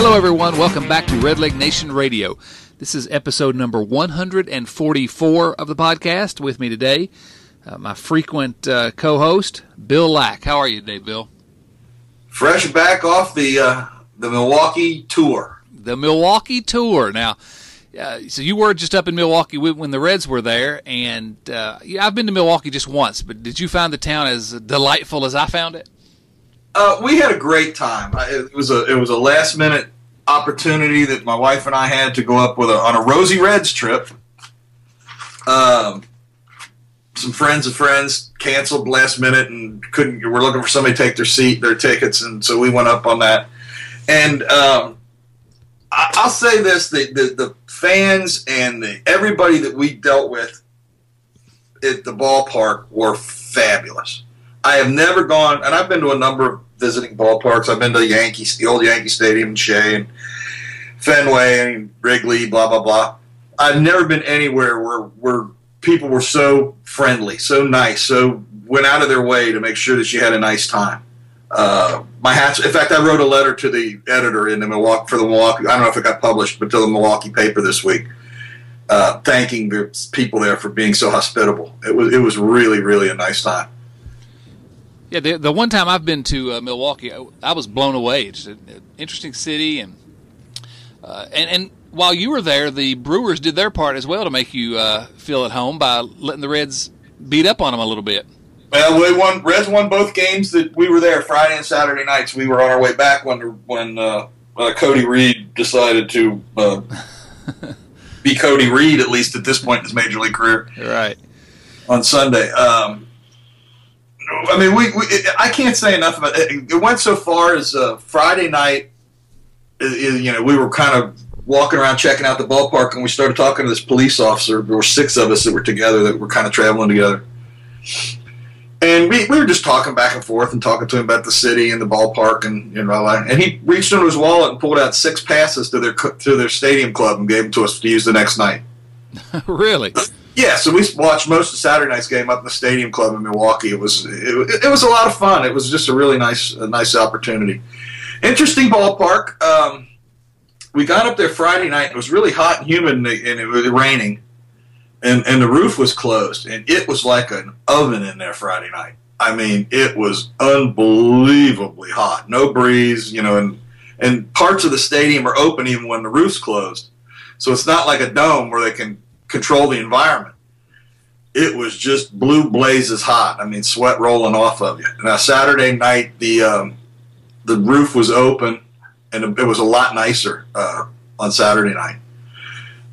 Hello, everyone. Welcome back to Red Redleg Nation Radio. This is episode number 144 of the podcast. With me today, uh, my frequent uh, co host, Bill Lack. How are you today, Bill? Fresh back off the uh, the Milwaukee tour. The Milwaukee tour. Now, uh, so you were just up in Milwaukee when the Reds were there, and uh, yeah, I've been to Milwaukee just once. But did you find the town as delightful as I found it? Uh, we had a great time. It was a it was a last minute opportunity that my wife and I had to go up with a, on a Rosie Reds trip. Um, some friends of friends canceled last minute and couldn't. We're looking for somebody to take their seat, their tickets, and so we went up on that. And um, I, will say this: the, the, the fans and the, everybody that we dealt with at the ballpark were fabulous. I have never gone, and I've been to a number of visiting ballparks. I've been to the Yankees, the old Yankee Stadium, in Shea, and Fenway, and Wrigley, blah blah blah. I've never been anywhere where where people were so friendly, so nice, so went out of their way to make sure that you had a nice time. Uh, my hats. In fact, I wrote a letter to the editor in the Milwaukee for the Milwaukee. I don't know if it got published, but to the Milwaukee paper this week, uh, thanking the people there for being so hospitable. It was it was really really a nice time. Yeah, the, the one time I've been to uh, Milwaukee, I, I, was blown away. It's an interesting city, and uh, and and while you were there, the Brewers did their part as well to make you uh, feel at home by letting the Reds beat up on them a little bit. Well, we won. Reds won both games that we were there Friday and Saturday nights. We were on our way back when when uh, uh, Cody Reed decided to uh, be Cody Reed at least at this point in his major league career. Right on Sunday. Um, I mean, we, we I can't say enough about it. It went so far as uh, Friday night. Uh, uh, you know, we were kind of walking around checking out the ballpark, and we started talking to this police officer. There were six of us that were together that were kind of traveling together. And we, we were just talking back and forth and talking to him about the city and the ballpark and you know and he reached into his wallet and pulled out six passes to their to their stadium club and gave them to us to use the next night. really? Uh, Yeah, so we watched most of Saturday night's game up in the Stadium Club in Milwaukee. It was it, it was a lot of fun. It was just a really nice a nice opportunity. Interesting ballpark. Um, we got up there Friday night. It was really hot and humid, and it was raining, and and the roof was closed, and it was like an oven in there Friday night. I mean, it was unbelievably hot. No breeze, you know, and and parts of the stadium are open even when the roof's closed. So it's not like a dome where they can control the environment. It was just blue blazes hot. I mean, sweat rolling off of you. Now Saturday night, the um, the roof was open, and it was a lot nicer uh, on Saturday night.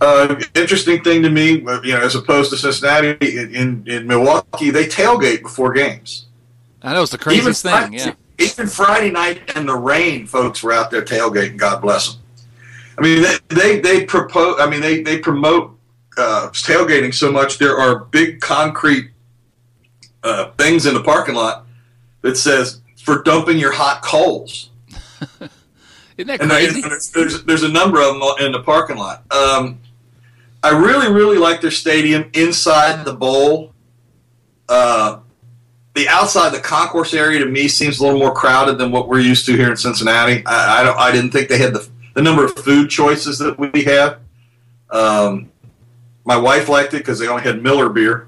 Uh, interesting thing to me, you know, as opposed to Cincinnati in, in Milwaukee, they tailgate before games. I know it's the craziest even thing. Yeah, even Friday night in the rain, folks were out there tailgating. God bless them. I mean, they they, they propose. I mean, they they promote uh, tailgating so much, there are big concrete uh, things in the parking lot that says for dumping your hot coals. Isn't that crazy? And there's, there's, there's, a number of them in the parking lot. Um, I really, really like their stadium inside the bowl. Uh, the outside, the concourse area, to me seems a little more crowded than what we're used to here in Cincinnati. I, I don't, I didn't think they had the the number of food choices that we have. Um, my wife liked it because they only had Miller beer,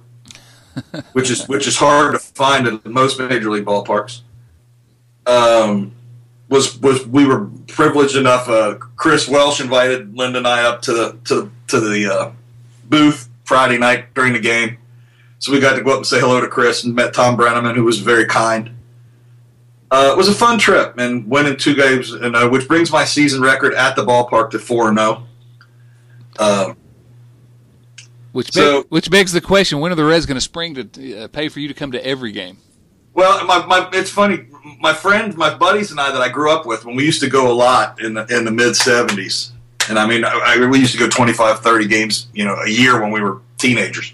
which is which is hard to find at most major league ballparks. Um, was was we were privileged enough. Uh, Chris Welsh invited Linda and I up to the to to the uh, booth Friday night during the game, so we got to go up and say hello to Chris and met Tom Brennaman, who was very kind. Uh, it was a fun trip and went in two games, and, which brings my season record at the ballpark to four and zero. Which so, which begs the question: When are the Reds going to spring to uh, pay for you to come to every game? Well, my, my, it's funny. My friends, my buddies, and I that I grew up with, when we used to go a lot in the in the mid '70s, and I mean, I, I, we used to go 25, 30 games, you know, a year when we were teenagers.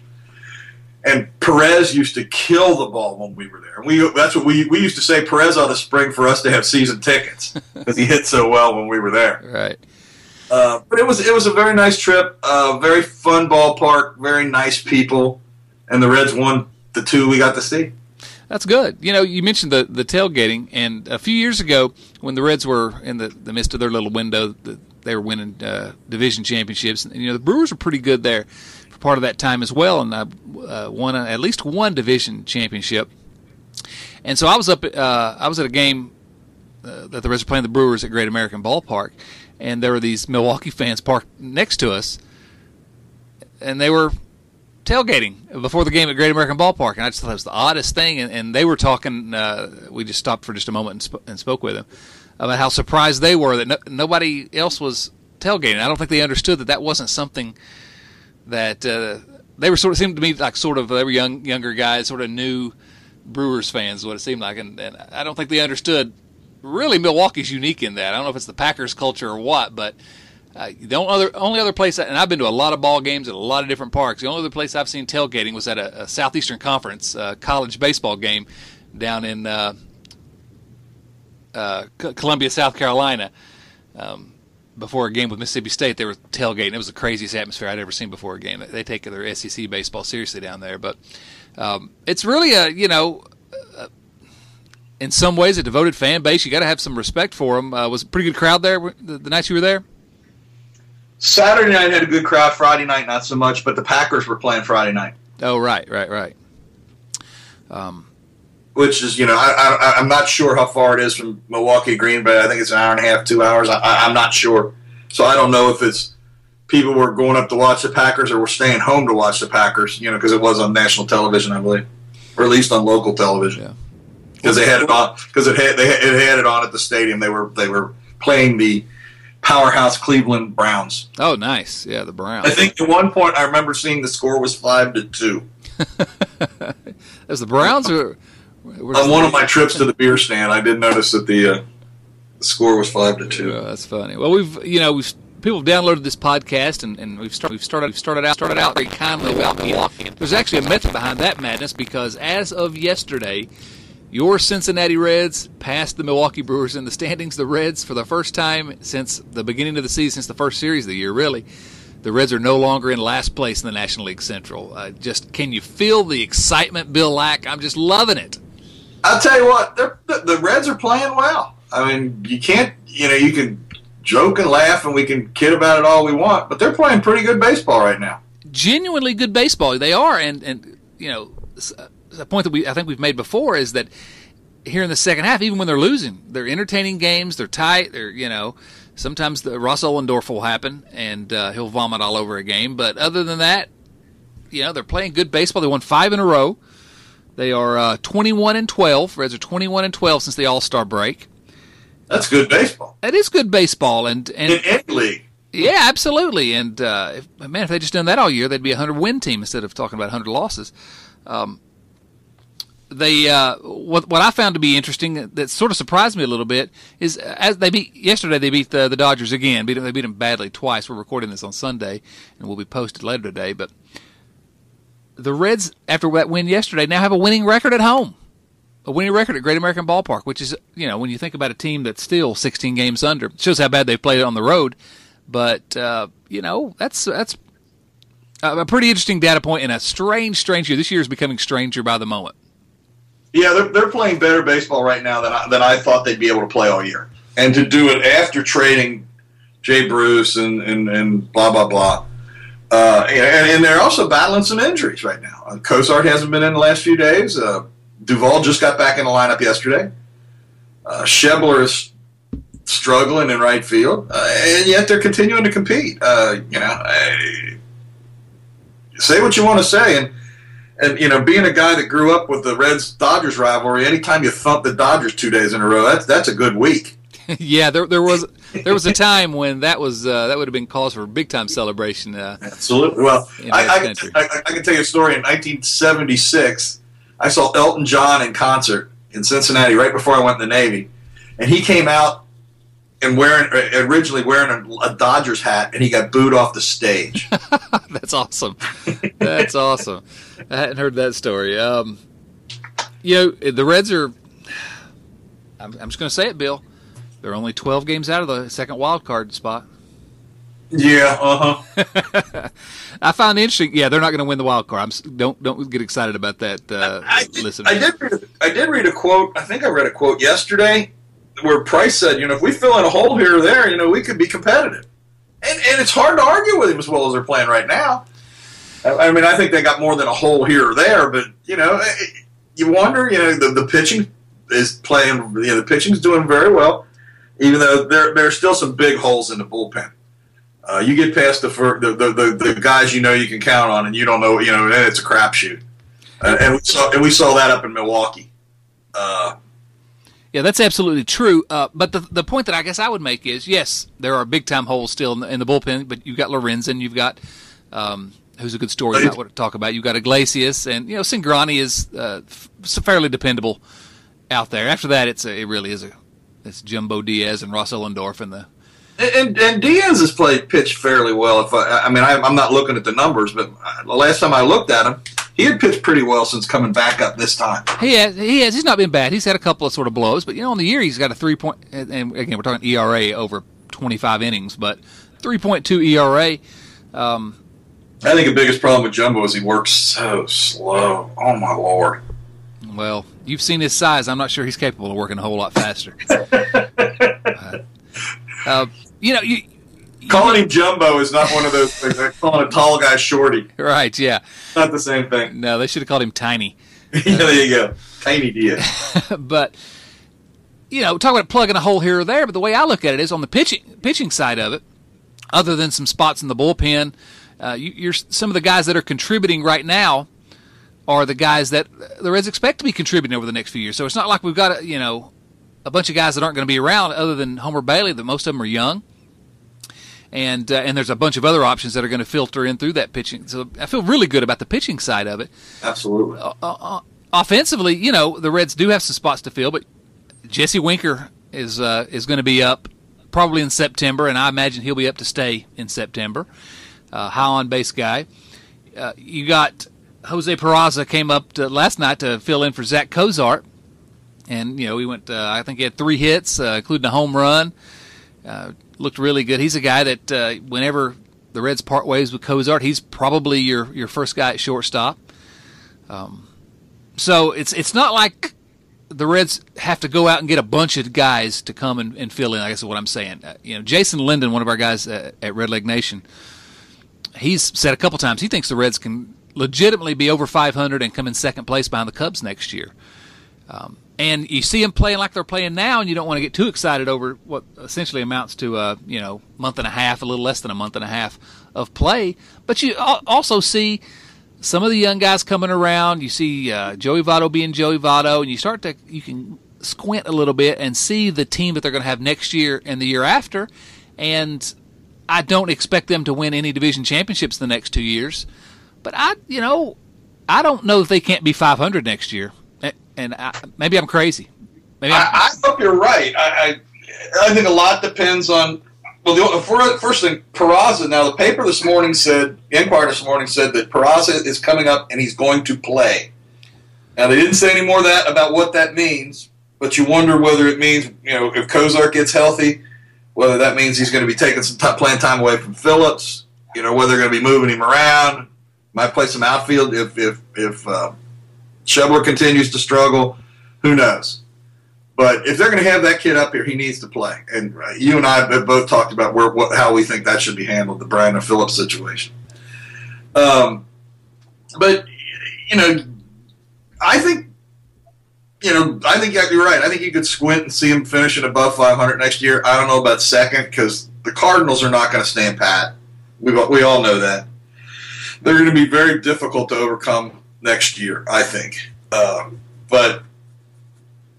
And Perez used to kill the ball when we were there. And we that's what we we used to say. Perez ought to spring for us to have season tickets because he hit so well when we were there. Right. Uh, but it was it was a very nice trip, uh, very fun ballpark, very nice people, and the Reds won the two we got to see. That's good. You know, you mentioned the the tailgating, and a few years ago, when the Reds were in the, the midst of their little window, the, they were winning uh, division championships. And, you know, the Brewers were pretty good there for part of that time as well, and uh, uh, won at least one division championship. And so I was up. Uh, I was at a game that the Reds were playing the Brewers at Great American Ballpark, and there were these Milwaukee fans parked next to us, and they were tailgating before the game at Great American Ballpark, and I just thought it was the oddest thing. And, and they were talking. Uh, we just stopped for just a moment and, sp- and, spoke with them about how surprised they were that no- nobody else was tailgating. I don't think they understood that that wasn't something that uh, they were sort of seemed to me like sort of they were young younger guys, sort of new Brewers fans, what it seemed like, and, and I don't think they understood. Really, Milwaukee's unique in that. I don't know if it's the Packers culture or what, but uh, the only other, only other place, and I've been to a lot of ball games at a lot of different parks. The only other place I've seen tailgating was at a, a Southeastern Conference uh, college baseball game down in uh, uh Columbia, South Carolina. Um, before a game with Mississippi State, they were tailgating. It was the craziest atmosphere I'd ever seen before a game. They take their SEC baseball seriously down there, but um, it's really a you know. In some ways, a devoted fan base. You got to have some respect for them. Uh, was a pretty good crowd there the, the nights you were there. Saturday night had a good crowd. Friday night, not so much. But the Packers were playing Friday night. Oh, right, right, right. Um, Which is, you know, I, am not sure how far it is from Milwaukee Green Bay. I think it's an hour and a half, two hours. I, am not sure. So I don't know if it's people were going up to watch the Packers or were staying home to watch the Packers, you know, because it was on national television, I believe, or at least on local television. Yeah. Because they had it on, because it had they had, it had it on at the stadium. They were they were playing the powerhouse Cleveland Browns. Oh, nice. Yeah, the Browns. I think at one point I remember seeing the score was five to two. As the Browns were, were on one of my trips to the beer stand, I did notice that the, uh, the score was five to two. Oh, that's funny. Well, we've you know we've people have downloaded this podcast and, and we've started we've started we've started out started out very kindly about Milwaukee. There's actually a method behind that madness because as of yesterday, your Cincinnati Reds passed the Milwaukee Brewers in the standings. The Reds, for the first time since the beginning of the season, since the first series of the year, really, the Reds are no longer in last place in the National League Central. Uh, just can you feel the excitement, Bill Lack? I'm just loving it. I'll tell you what, the, the Reds are playing well. I mean, you can't, you know, you can joke and laugh and we can kid about it all we want, but they're playing pretty good baseball right now. Genuinely good baseball. They are, and and you know a point that we I think we've made before is that here in the second half, even when they're losing, they're entertaining games. They're tight. They're you know sometimes the Ross Ohlendorf will happen and uh, he'll vomit all over a game. But other than that, you know they're playing good baseball. They won five in a row. They are uh, 21 and 12. Reds are 21 and 12 since the All Star break. That's good baseball. That is good baseball, and, and in any league. Yeah, absolutely. And uh, if, man, if they just done that all year, they'd be a hundred win team instead of talking about hundred losses. Um, they uh, what what I found to be interesting that sort of surprised me a little bit is as they beat yesterday they beat the, the Dodgers again. Beat them, they beat them badly twice. We're recording this on Sunday and will be posted later today but the Reds after that win yesterday now have a winning record at home. A winning record at Great American Ballpark which is you know when you think about a team that's still 16 games under shows how bad they've played on the road. But uh, you know that's that's a pretty interesting data point in a strange strange year. This year is becoming stranger by the moment yeah, they're, they're playing better baseball right now than I, than I thought they'd be able to play all year. And to do it after trading Jay Bruce and, and, and blah, blah, blah. Uh, and, and, they're also battling some injuries right now. Uh, Cozart hasn't been in the last few days. Uh, Duvall just got back in the lineup yesterday. Uh, Schebler is struggling in right field, uh, and yet they're continuing to compete. Uh, you know, say what you want to say, and and you know, being a guy that grew up with the Reds Dodgers rivalry, anytime you thump the Dodgers two days in a row, that's that's a good week. yeah, there there was there was a time when that was uh, that would have been cause for a big time celebration. Uh, Absolutely. Well, I, I, can, I, I, can tell you a story. In 1976, I saw Elton John in concert in Cincinnati right before I went in the Navy, and he came out and wearing originally wearing a, a Dodgers hat, and he got booed off the stage. That's awesome. That's awesome. I hadn't heard that story. Um, you know, the Reds are. I'm, I'm just going to say it, Bill. They're only 12 games out of the second wild card spot. Yeah, uh huh. I found interesting. Yeah, they're not going to win the wild card. I'm, don't don't get excited about that. Uh, I did, listen, I did. Read, I did read a quote. I think I read a quote yesterday where Price said, "You know, if we fill in a hole here or there, you know, we could be competitive." And and it's hard to argue with him as well as they're playing right now. I, I mean, I think they got more than a hole here or there, but you know, eh, eh, you wonder. You know, the the pitching is playing. You know, the pitching's doing very well, even though there there are still some big holes in the bullpen. Uh, you get past the, fir- the, the the the guys you know you can count on, and you don't know. You know, then it's a crapshoot. And, and we saw and we saw that up in Milwaukee. Uh, Yeah, that's absolutely true. Uh, but the the point that I guess I would make is, yes, there are big time holes still in the, in the bullpen, but you've got Lorenzen, you've got um, who's a good story might want to talk about. You've got Iglesias, and you know Cingrani is uh, f- fairly dependable out there. After that, it's a, it really is a it's Jumbo Diaz and Ross Ohlendorf and the and and Diaz has played pitched fairly well. If I, I mean, I, I'm not looking at the numbers, but the last time I looked at him, he had pitched pretty well since coming back up this time. He has, he has. He's not been bad. He's had a couple of sort of blows, but you know, on the year he's got a three point. And again, we're talking ERA over 25 innings, but 3.2 ERA. Um, I think the biggest problem with Jumbo is he works so slow. Oh my lord! well, you've seen his size. I'm not sure he's capable of working a whole lot faster. uh, uh, you know, you, Calling him Jumbo is not one of those things. Like calling him a tall guy shorty. right? Yeah. Not the same thing. No, they should have called him Tiny. yeah, there you go. Tiny Diaz. but you know, talk about plugging a hole here or there. But the way I look at it is on the pitching pitching side of it. Other than some spots in the bullpen, uh, you, you're some of the guys that are contributing right now are the guys that the Reds expect to be contributing over the next few years. So it's not like we've got a, you know a bunch of guys that aren't going to be around other than Homer Bailey. That most of them are young. And uh, and there's a bunch of other options that are going to filter in through that pitching. So I feel really good about the pitching side of it Absolutely. uh, offensively, you know, the Reds do have some spots to fill, but Jesse Winker is uh, is going to be up probably in September, and I imagine he'll be up to stay in September. Uh, high on base guy. Uh, you got Jose Peraza came up to, last night to fill in for Zach Cozart, and you know he went. Uh, I think he had three hits, uh, including a home run. Uh, looked really good. He's a guy that uh, whenever the Reds part ways with Cozart, he's probably your your first guy at shortstop. Um, so it's it's not like the Reds have to go out and get a bunch of guys to come and, and fill in. I guess is what I'm saying. Uh, you know, Jason Linden, one of our guys uh, at Redleg Nation, he's said a couple times he thinks the Reds can legitimately be over 500 and come in second place behind the Cubs next year. Um, and you see them playing like they're playing now, and you don't want to get too excited over what essentially amounts to a you know month and a half, a little less than a month and a half of play. But you also see some of the young guys coming around. You see uh, Joey Votto being Joey Votto, and you start to you can squint a little bit and see the team that they're going to have next year and the year after. And I don't expect them to win any division championships the next two years, but I you know I don't know if they can't be 500 next year. And I, maybe I'm crazy. Maybe I'm, I, I hope you're right. I, I I think a lot depends on. Well, the first thing, Peraza. Now, the paper this morning said, Inquirer this morning said that Peraza is coming up and he's going to play. Now, they didn't say any more of that about what that means, but you wonder whether it means, you know, if Cozart gets healthy, whether that means he's going to be taking some t- playing time away from Phillips. You know, whether they're going to be moving him around. Might play some outfield if if if uh, Schebler continues to struggle. Who knows? But if they're going to have that kid up here, he needs to play. And uh, you and I have both talked about where what, how we think that should be handled, the Brandon Phillips situation. Um, but you know, I think you know, I think you're right. I think you could squint and see him finishing above 500 next year. I don't know about second because the Cardinals are not going to stand pat. We we all know that they're going to be very difficult to overcome next year. I think, um, but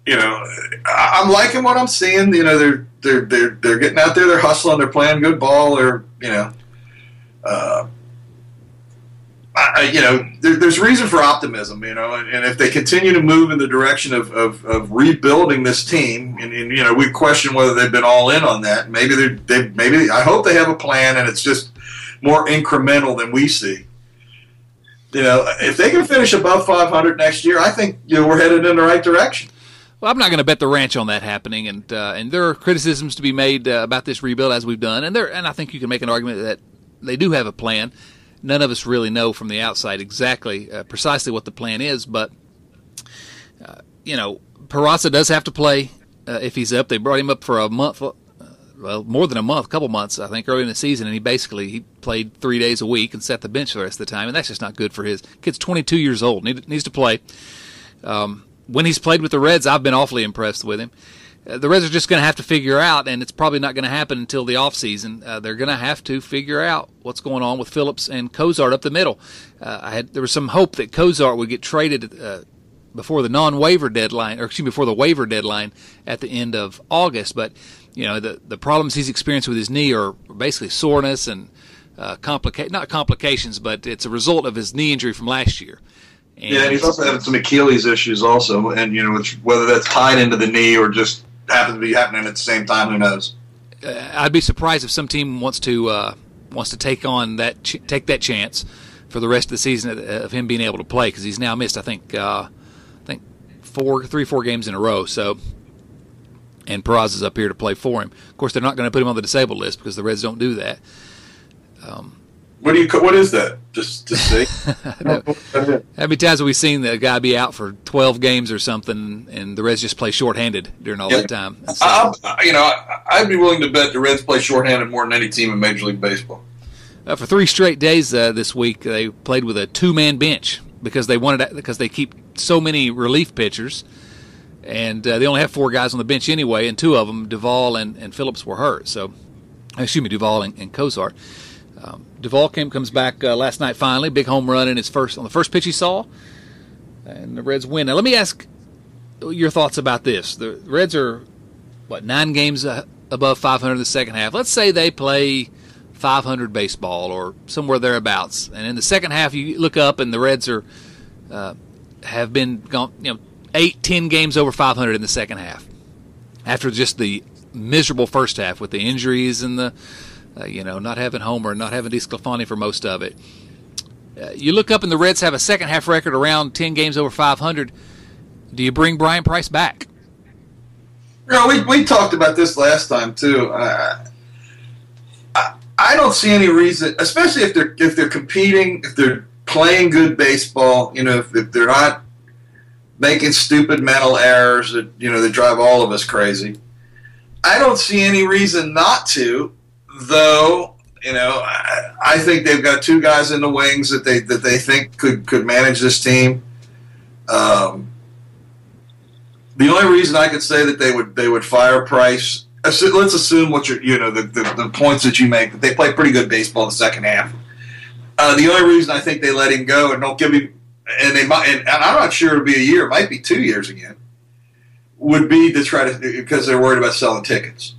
you know, I- I'm liking what I'm seeing. You know, they're they're they're they're getting out there, they're hustling, they're playing good ball. They're you know, uh, I- you know, there, there's reason for optimism. You know, and, and if they continue to move in the direction of of, of rebuilding this team, and, and you know, we question whether they've been all in on that. Maybe they're they maybe I hope they have a plan, and it's just more incremental than we see. You know, if they can finish above 500 next year, I think you know we're headed in the right direction. Well, I'm not going to bet the ranch on that happening, and uh, and there are criticisms to be made uh, about this rebuild as we've done, and there and I think you can make an argument that they do have a plan. None of us really know from the outside exactly, uh, precisely what the plan is, but uh, you know, Peraza does have to play uh, if he's up. They brought him up for a month, well, more than a month, a couple months, I think, early in the season, and he basically he played three days a week and sat the bench the rest of the time, and that's just not good for his kid's 22 years old, need, needs to play. Um, when he's played with the Reds, I've been awfully impressed with him. Uh, the Reds are just going to have to figure out, and it's probably not going to happen until the offseason. Uh, they're going to have to figure out what's going on with Phillips and Cozart up the middle. Uh, I had there was some hope that Cozart would get traded uh, before the non-waiver deadline, or excuse me, before the waiver deadline at the end of August. But you know the the problems he's experienced with his knee are basically soreness and uh, complica- not complications, but it's a result of his knee injury from last year. And yeah, and he's also having some Achilles issues also, and you know, which, whether that's tied into the knee or just happens to be happening at the same time, who knows? Uh, I'd be surprised if some team wants to uh, wants to take on that ch- take that chance for the rest of the season of, of him being able to play because he's now missed I think uh, I think four three four games in a row. So and Peraza is up here to play for him. Of course, they're not going to put him on the disabled list because the Reds don't do that. Um, what do you? What is that? Just to see. How many times have we seen the guy be out for twelve games or something, and the Reds just play shorthanded during all yeah. that time? So, I, you know, I'd be willing to bet the Reds play shorthanded more than any team in Major League Baseball. Uh, for three straight days uh, this week, they played with a two-man bench because they wanted because they keep so many relief pitchers, and uh, they only have four guys on the bench anyway, and two of them, Duvall and, and Phillips, were hurt. So, excuse me, Duvall and, and Cozart. Um, Duvall came comes back uh, last night finally, big home run in his first on the first pitch he saw, and the Reds win. Now let me ask your thoughts about this. The Reds are what nine games uh, above 500 in the second half. Let's say they play 500 baseball or somewhere thereabouts, and in the second half you look up and the Reds are uh, have been gone, you know eight ten games over 500 in the second half after just the miserable first half with the injuries and the uh, you know, not having Homer, and not having DeSclafani for most of it. Uh, you look up and the Reds have a second half record around 10 games over 500. Do you bring Bryan Price back? You know, we, we talked about this last time too. Uh, I, I don't see any reason, especially if they're if they're competing, if they're playing good baseball. You know, if, if they're not making stupid mental errors that you know that drive all of us crazy. I don't see any reason not to though, you know, I, I, think they've got two guys in the wings that they that they think could could manage this team. Um, the only reason I could say that they would they would fire Price. Let's assume what you're, you know, the, the, the points that you make that they play pretty good baseball in the second half. Uh, the only reason I think they let him go and don't give him, and they might, and, I'm not sure it'll be a year, it might be two years again, would be to try to because they're worried about selling tickets.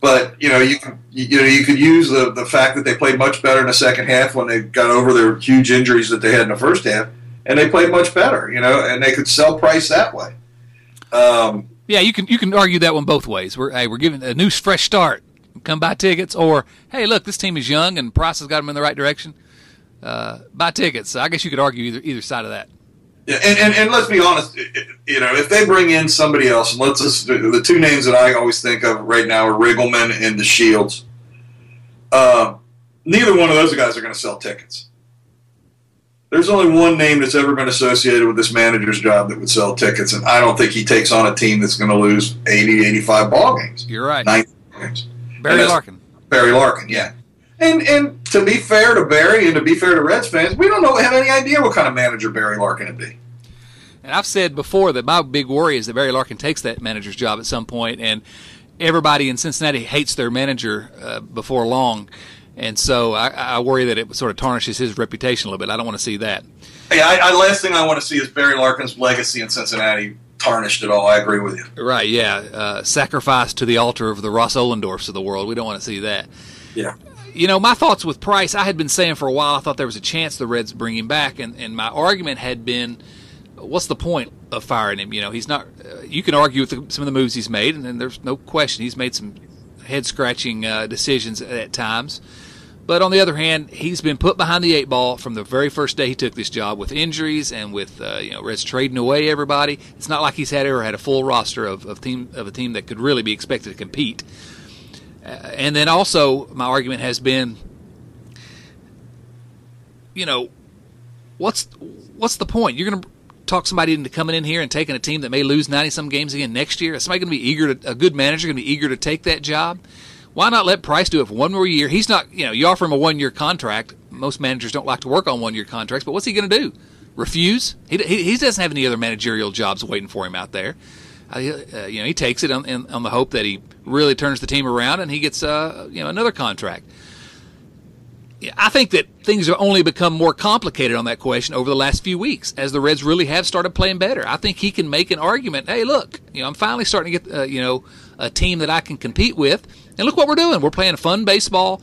But you know, you you know you could use the the fact that they played much better in the second half when they got over their huge injuries that they had in the first half, and they played much better. You know, and they could sell price that way. Um, yeah, you can you can argue that one both ways. We're hey, we're giving a new fresh start. Come buy tickets, or hey, look, this team is young and Price has got them in the right direction. Uh, buy tickets. So I guess you could argue either either side of that. Yeah, and, and, and let's be honest, you know, if they bring in somebody else, and let's just, the two names that I always think of right now are Riggleman and DeShields. Uh, neither one of those guys are going to sell tickets. There's only one name that's ever been associated with this manager's job that would sell tickets, and I don't think he takes on a team that's going to lose 80, 85 ball games. You're right. 90 games. Barry Larkin. Barry Larkin, yeah. And and to be fair to Barry and to be fair to Reds fans, we don't know have any idea what kind of manager Barry Larkin would be. And I've said before that my big worry is that Barry Larkin takes that manager's job at some point, and everybody in Cincinnati hates their manager uh, before long. And so I, I, worry that it sort of tarnishes his reputation a little bit. I don't want to see that. Hey, I, I, last thing I want to see is Barry Larkin's legacy in Cincinnati tarnished at all. I agree with you. Right? Yeah, uh, sacrifice to the altar of the Ross Ohlendorfs of the world. We don't want to see that. Yeah you know, my thoughts with Price, I had been saying for a while, I thought there was a chance the Reds bring him back, and, and my argument had been, what's the point of firing him? You know, he's not. Uh, you can argue with the, some of the moves he's made, and, and, there's no question he's made some head scratching uh, decisions at times. But on the other hand, he's been put behind the eight ball from the very first day he took this job with injuries and with uh, you know Reds trading away everybody. It's not like he's had ever had a full roster of, of team of a team that could really be expected to compete. Uh, and then also, my argument has been, you know, what's what's the point? You're going to talk somebody into coming in here and taking a team that may lose 90 some games again next year? Is somebody going to be eager to, a good manager going to be eager to take that job? Why not let Price do it for one more year? He's not, you know, you offer him a one year contract. Most managers don't like to work on one year contracts, but what's he going to do? Refuse? He, he, he, doesn't have any other managerial jobs waiting for him out there. Uh, you know, he takes it on, on, the hope that he really turns the team around and he gets, uh, you know, another contract. I think that things have only become more complicated on that question over the last few weeks as the Reds really have started playing better. I think he can make an argument. Hey, look, you know, I'm finally starting to get, uh, you know, a team that I can compete with, and look what we're doing. We're playing fun baseball.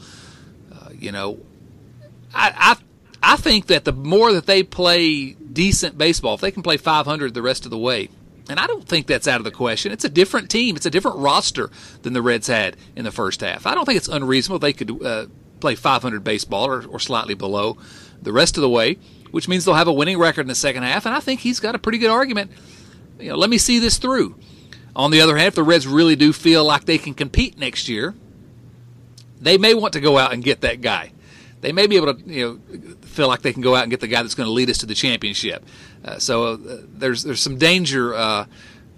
Uh, you know, I, I I think that the more that they play decent baseball, if they can play 500 the rest of the way, and I don't think that's out of the question. It's a different team. It's a different roster than the Reds had in the first half. I don't think it's unreasonable they could uh, play 500 baseball or, or slightly below the rest of the way, which means they'll have a winning record in the second half. And I think he's got a pretty good argument. You know, let me see this through. On the other hand, if the Reds really do feel like they can compete next year, they may want to go out and get that guy. They may be able to, you know, feel like they can go out and get the guy that's going to lead us to the championship. Uh, so uh, there's there's some danger uh,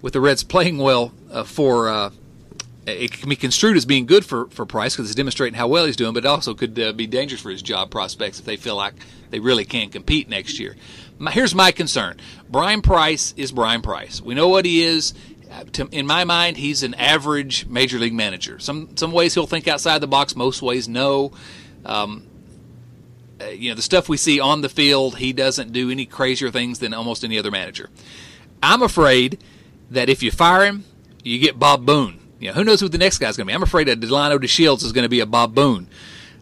with the Reds playing well uh, for uh, it can be construed as being good for, for Price because it's demonstrating how well he's doing, but it also could uh, be dangerous for his job prospects if they feel like they really can't compete next year. My, here's my concern Bryan Price is Bryan Price. We know what he is. In my mind, he's an average major league manager. Some some ways he'll think outside the box, most ways no. Um, you know the stuff we see on the field, he doesn't do any crazier things than almost any other manager. I'm afraid that if you fire him, you get Bob Boone you know, who knows who the next guy's going to be? I'm afraid that Delino DeShields is going to be a Bob Boone.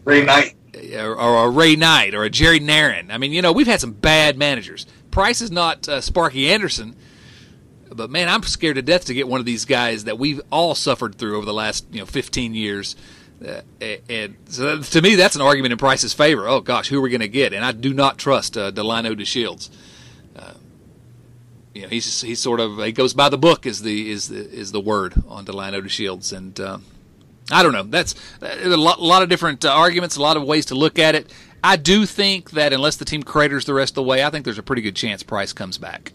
Ray Knight. Or, or, a Ray Knight or a Jerry Narron. I mean, you know, we've had some bad managers. Price is not uh, Sparky Anderson, but man, I'm scared to death to get one of these guys that we've all suffered through over the last you know 15 years. Uh, and so to me, that's an argument in Price's favor. Oh gosh, who are we going to get? And I do not trust uh, Delino DeShields you know, he's he's sort of he goes by the book is the is the is the word on Delino DeShields, and uh, I don't know. That's a lot, lot of different uh, arguments, a lot of ways to look at it. I do think that unless the team craters the rest of the way, I think there's a pretty good chance Price comes back.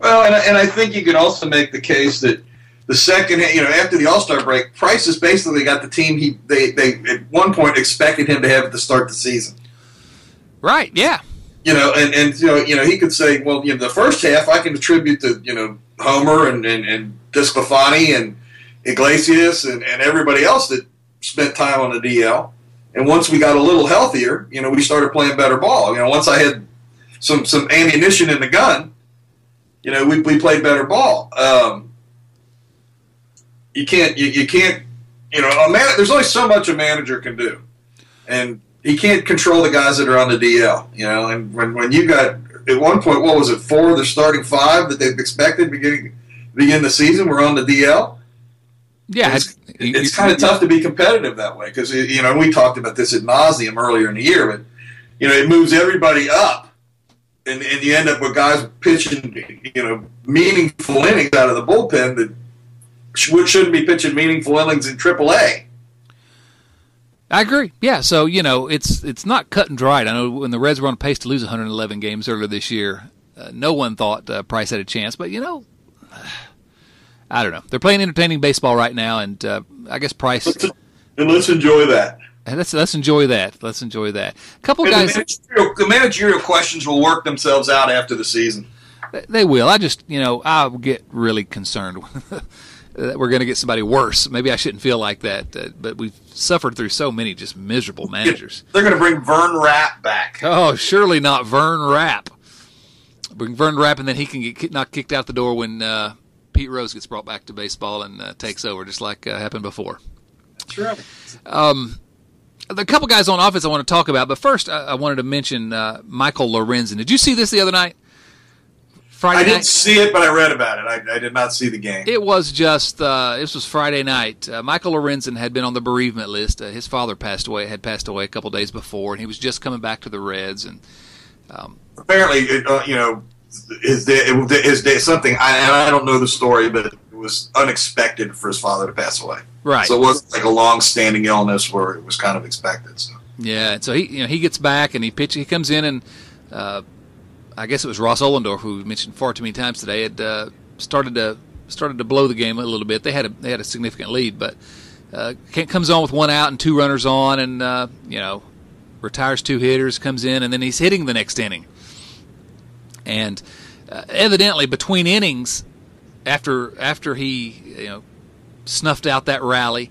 Well, and, and I think you can also make the case that the second, you know, after the All Star break, Price has basically got the team he they they at one point expected him to have at the start of the season. Right. Yeah you know, and, and you know, you know, he could say, well, you know, the first half I can attribute to you know Homer and and, and DeSclafani and Iglesias and, and everybody else that spent time on the DL. And once we got a little healthier, you know, we started playing better ball. You know, once I had some some ammunition in the gun, you know, we, we played better ball. Um, you can't you, you can't you know a man. There's only so much a manager can do, and he can't control the guys that are on the DL. You know, and when when you got at one point, what was it, four of the starting five that they've expected beginning begin the season were on the DL. Yeah, it's, it's, it's kind of tough to be competitive that way because you know we talked about this at nauseum earlier in the year, but you know it moves everybody up, and, and you end up with guys pitching you know meaningful innings out of the bullpen that shouldn't be pitching meaningful innings in AAA. I agree. Yeah, so you know it's it's not cut and dried. I know when the Reds were on pace to lose 111 games earlier this year, uh, no one thought uh, Price had a chance. But you know, I don't know. They're playing entertaining baseball right now, and uh, I guess Price. And let's enjoy that. And let's let's enjoy that. Let's enjoy that. A couple and guys. The managerial, the managerial questions will work themselves out after the season. They will. I just you know I get really concerned. that we're going to get somebody worse. Maybe I shouldn't feel like that, uh, but we've suffered through so many just miserable managers. They're going to bring Vern Rapp back. Oh, surely not Vern Rapp. Bring Vern Rapp, and then he can get not kicked out the door when uh, Pete Rose gets brought back to baseball and uh, takes over, just like uh, happened before. That's right. Um, a couple guys on offense I want to talk about, but first I, I wanted to mention uh, Michael Lorenzen. Did you see this the other night? Friday I didn't night. see it, but I read about it. I, I did not see the game. It was just uh, this was Friday night. Uh, Michael Lorenzen had been on the bereavement list. Uh, his father passed away, had passed away a couple days before, and he was just coming back to the Reds. And Apparently, it, uh, you know, his day, it, his something. I, and I don't know the story, but it was unexpected for his father to pass away. right, So it wasn't like a long-standing illness where it was kind of expected. So. yeah. And so he, you know, he gets back and he pitch. He comes in and uh, I guess it was Ross Ohlendorf who mentioned far too many times today. Had uh, started to started to blow the game a little bit. They had a they had a significant lead, but uh, comes on with one out and two runners on, and uh, you know retires two hitters, comes in, and then he's hitting the next inning. And uh, evidently, between innings, after after he you know snuffed out that rally,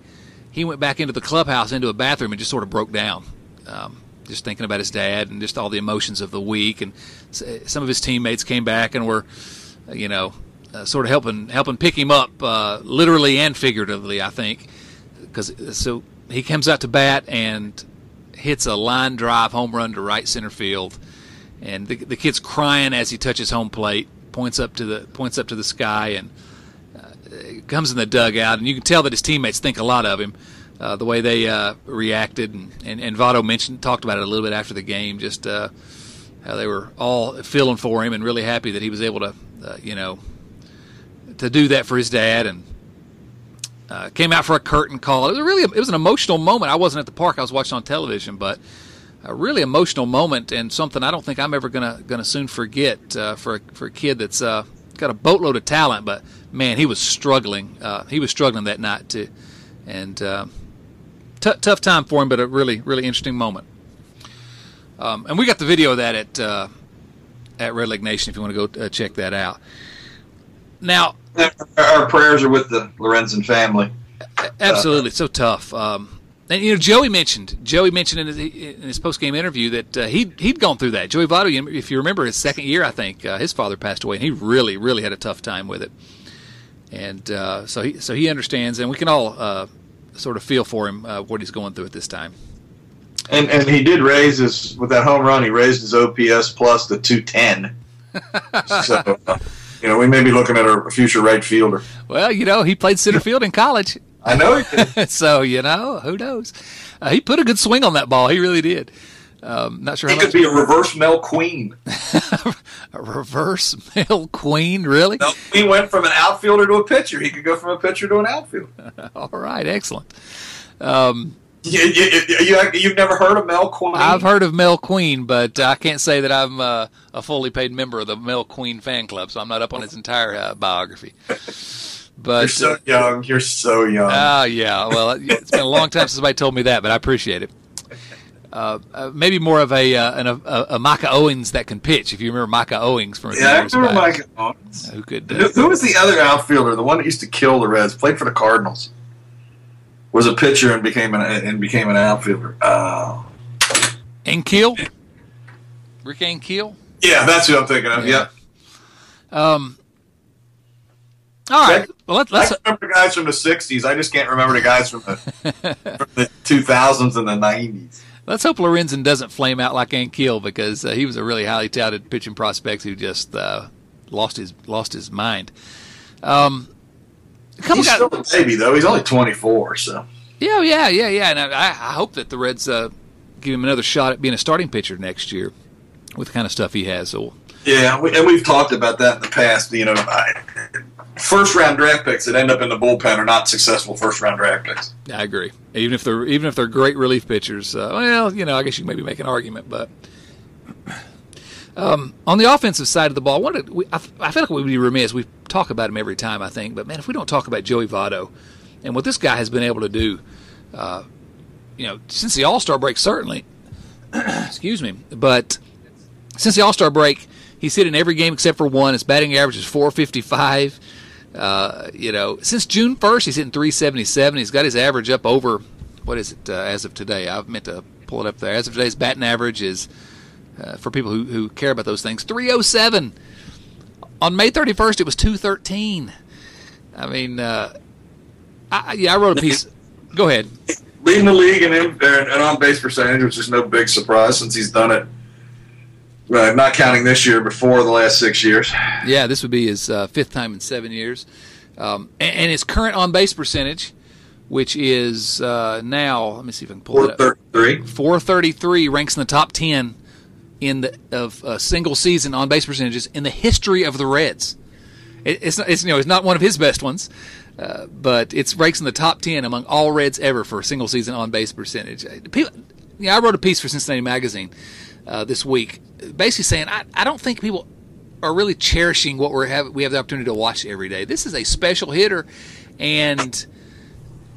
he went back into the clubhouse, into a bathroom, and just sort of broke down. Um, just thinking about his dad and just all the emotions of the week, and some of his teammates came back and were, you know, uh, sort of helping helping pick him up, uh, literally and figuratively. I think because so he comes out to bat and hits a line drive home run to right center field, and the, the kid's crying as he touches home plate, points up to the points up to the sky, and uh, comes in the dugout, and you can tell that his teammates think a lot of him. Uh, the way they uh, reacted, and, and, and Votto mentioned talked about it a little bit after the game, just uh, how they were all feeling for him and really happy that he was able to, uh, you know, to do that for his dad, and uh, came out for a curtain call. It was really it was an emotional moment. I wasn't at the park; I was watching on television, but a really emotional moment and something I don't think I'm ever gonna gonna soon forget for a, for a kid that's got a boatload of talent. But man, he was struggling. He was struggling that night too, and uh, t- tough time for him, but a really really interesting moment. Um, and we got the video of that at uh, at Redleg Nation if you want to go uh, check that out. Now, Our prayers are with the Lorenzen family. Absolutely, so tough. Um, and you know, Joey mentioned Joey mentioned in his, in his post game interview that uh, he he'd gone through that. Joey Votto, if you remember, his second year, I think uh, his father passed away, and he really really had a tough time with it. And uh, so he so he understands, and we can all uh, sort of feel for him uh, what he's going through at this time. And and he did raise his with that home run. He raised his OPS plus to two ten. so uh, you know we may be looking at a future right fielder. Well, you know, he played center field in college, I know he did. so you know who knows. Uh, he put a good swing on that ball. He really did. Um, not sure He could be a reverse Mel Queen. a reverse Mel Queen, really. Mel Queen went from an outfielder to a pitcher. He could go from a pitcher to an outfielder. All right, excellent. Um, You, you, you, you've never heard of Mel Queen? I've heard of Mel Queen, but I can't say that I'm uh, a fully paid member of the Mel Queen fan club, so I'm not up on his entire uh, biography. But You're so young. You're so young. Ah, yeah. Well, it's been a long time since somebody told me that, but I appreciate it. Uh, uh, maybe more of a, uh, an, a a Micah Owings that can pitch. If you remember Micah Owings from yeah, I remember Micah Owings. who could Who, uh, who was the other outfielder? The one that used to kill the Reds, played for the Cardinals. Was a pitcher and became an and became an outfielder. Oh, Ankiel, Rick Ankiel. yeah, that's who I'm thinking of. Yeah. Yeah, Um. All right. Well, let, let's. can remember the guys from the '60s. I just can't remember the guys from the from the 2000s and the '90s. Let's hope Lorenzen doesn't flame out like Ankiel because uh, he was a really highly touted pitching prospect who just uh, lost his lost his mind. Um, He's guys, still a baby though. He's only 24, so yeah, yeah, yeah, yeah. And I, I hope that the Reds uh, give him another shot at being a starting pitcher next year with the kind of stuff he has. So yeah. We, and we've talked about that in the past. You know, I, first round draft picks that end up in the bullpen are not successful first round draft picks. I agree. Even if they're even if they're great relief pitchers, uh, well, you know, I guess you maybe make an argument, but. Um, on the offensive side of the ball, what we, I, I feel like we'd be remiss. We talk about him every time, I think, but man, if we don't talk about Joey Votto and what this guy has been able to do, uh, you know, since the All Star break, certainly, excuse me, but since the All Star break, he's hit in every game except for one. His batting average is 455. Uh, you know, since June 1st, he's hitting 377. He's got his average up over, what is it uh, as of today? I've meant to pull it up there. As of today's batting average is, uh, for people who, who care about those things, 307. On May 31st, it was 213. I mean, uh, I, yeah, I wrote a piece. Go ahead. Leading the league in, in, in on base percentage, which is no big surprise since he's done it uh, not counting this year, before the last six years. Yeah, this would be his uh, fifth time in seven years. Um, and, and, his current on base percentage, which is uh, now, let me see if I can pull it up. 433. 433 ranks in the top 10 in the of uh, single season on base percentages in the history of the Reds. It, it's, not, it's you know it's not one of his best ones, uh, but it's ranks in the top 10 among all Reds ever for single season on base percentage. People, yeah, I wrote a piece for Cincinnati Magazine uh, this week, basically saying I, I don't think people are really cherishing what we have we have the opportunity to watch every day. This is a special hitter, and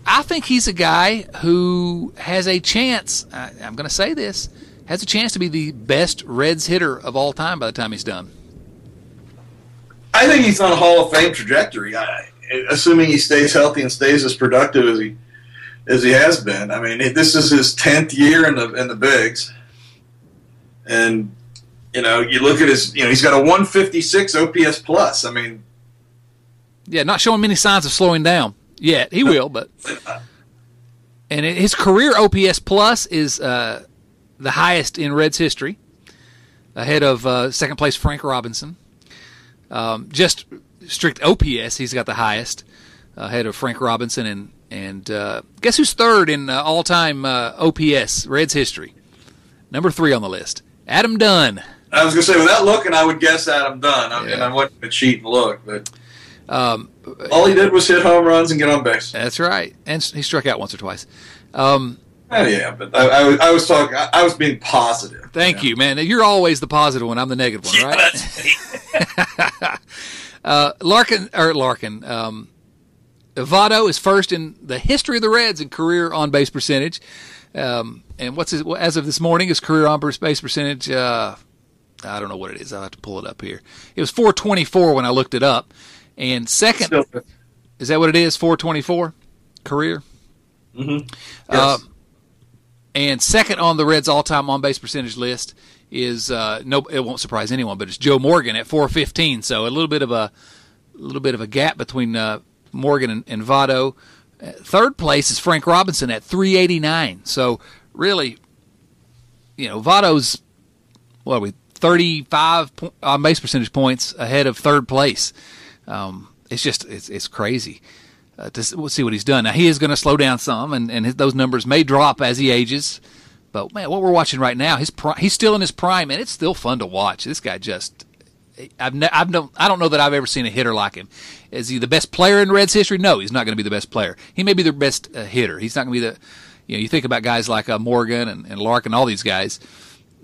I think he's a guy who has a chance. I, I'm going to say this has a chance to be the best Reds hitter of all time by the time he's done. I think he's on a Hall of Fame trajectory. I, assuming he stays healthy and stays as productive as he as he has been. I mean, this is his tenth year in the in the bigs, and you know, you look at his, you know, he's got a 156 OPS plus. I mean, yeah, not showing many signs of slowing down yet. He will, but and his career OPS plus is uh, the highest in Reds history, ahead of uh, second place Frank Robinson. Um, just strict OPS, he's got the highest, ahead of Frank Robinson and and uh, guess who's third in uh, all time uh, OPS Reds history? Number three on the list, Adam Dunn. I was gonna say without looking, I would guess Adam Dunn. I mean, yeah. I wasn't gonna cheat and look, but um, all he did was hit home runs and get on base. That's right, and he struck out once or twice. Um, oh, yeah, but I, I, I was talking. I, I, was being positive. Thank you, you man. You're always the positive one. I'm the negative one, right? Yeah, uh, Larkin or Larkin. Um, Votto is first in the history of the Reds in career on base percentage. Um, and what's his, as of this morning, his career on base percentage? Uh, I don't know what it is. I'll have to pull it up here. It was 424 when I looked it up. And second, is that what it is? 424 career? Mm-hmm. Uh, yes. Uh, and second on the Reds' all-time on-base percentage list is uh, no, it won't surprise anyone, but it's Joe Morgan at 415. So a little bit of a, a little bit of a gap between uh, Morgan and, and Votto. Uh, third place is Frank Robinson at 389. So really, you know, Votto's what are we 35 on uh, base percentage points ahead of third place. Um, it's just it's it's crazy. Uh, to we'll see what he's done. Now he is going to slow down some, and and his, those numbers may drop as he ages. But man, what we're watching right now, his he's still in his prime, and it's still fun to watch. This guy just. I've, ne- I've no, I don't know that I've ever seen a hitter like him. Is he the best player in Reds history? No, he's not going to be the best player. He may be the best uh, hitter. He's not going to be the, you know, you think about guys like uh, Morgan and, and Larkin, all these guys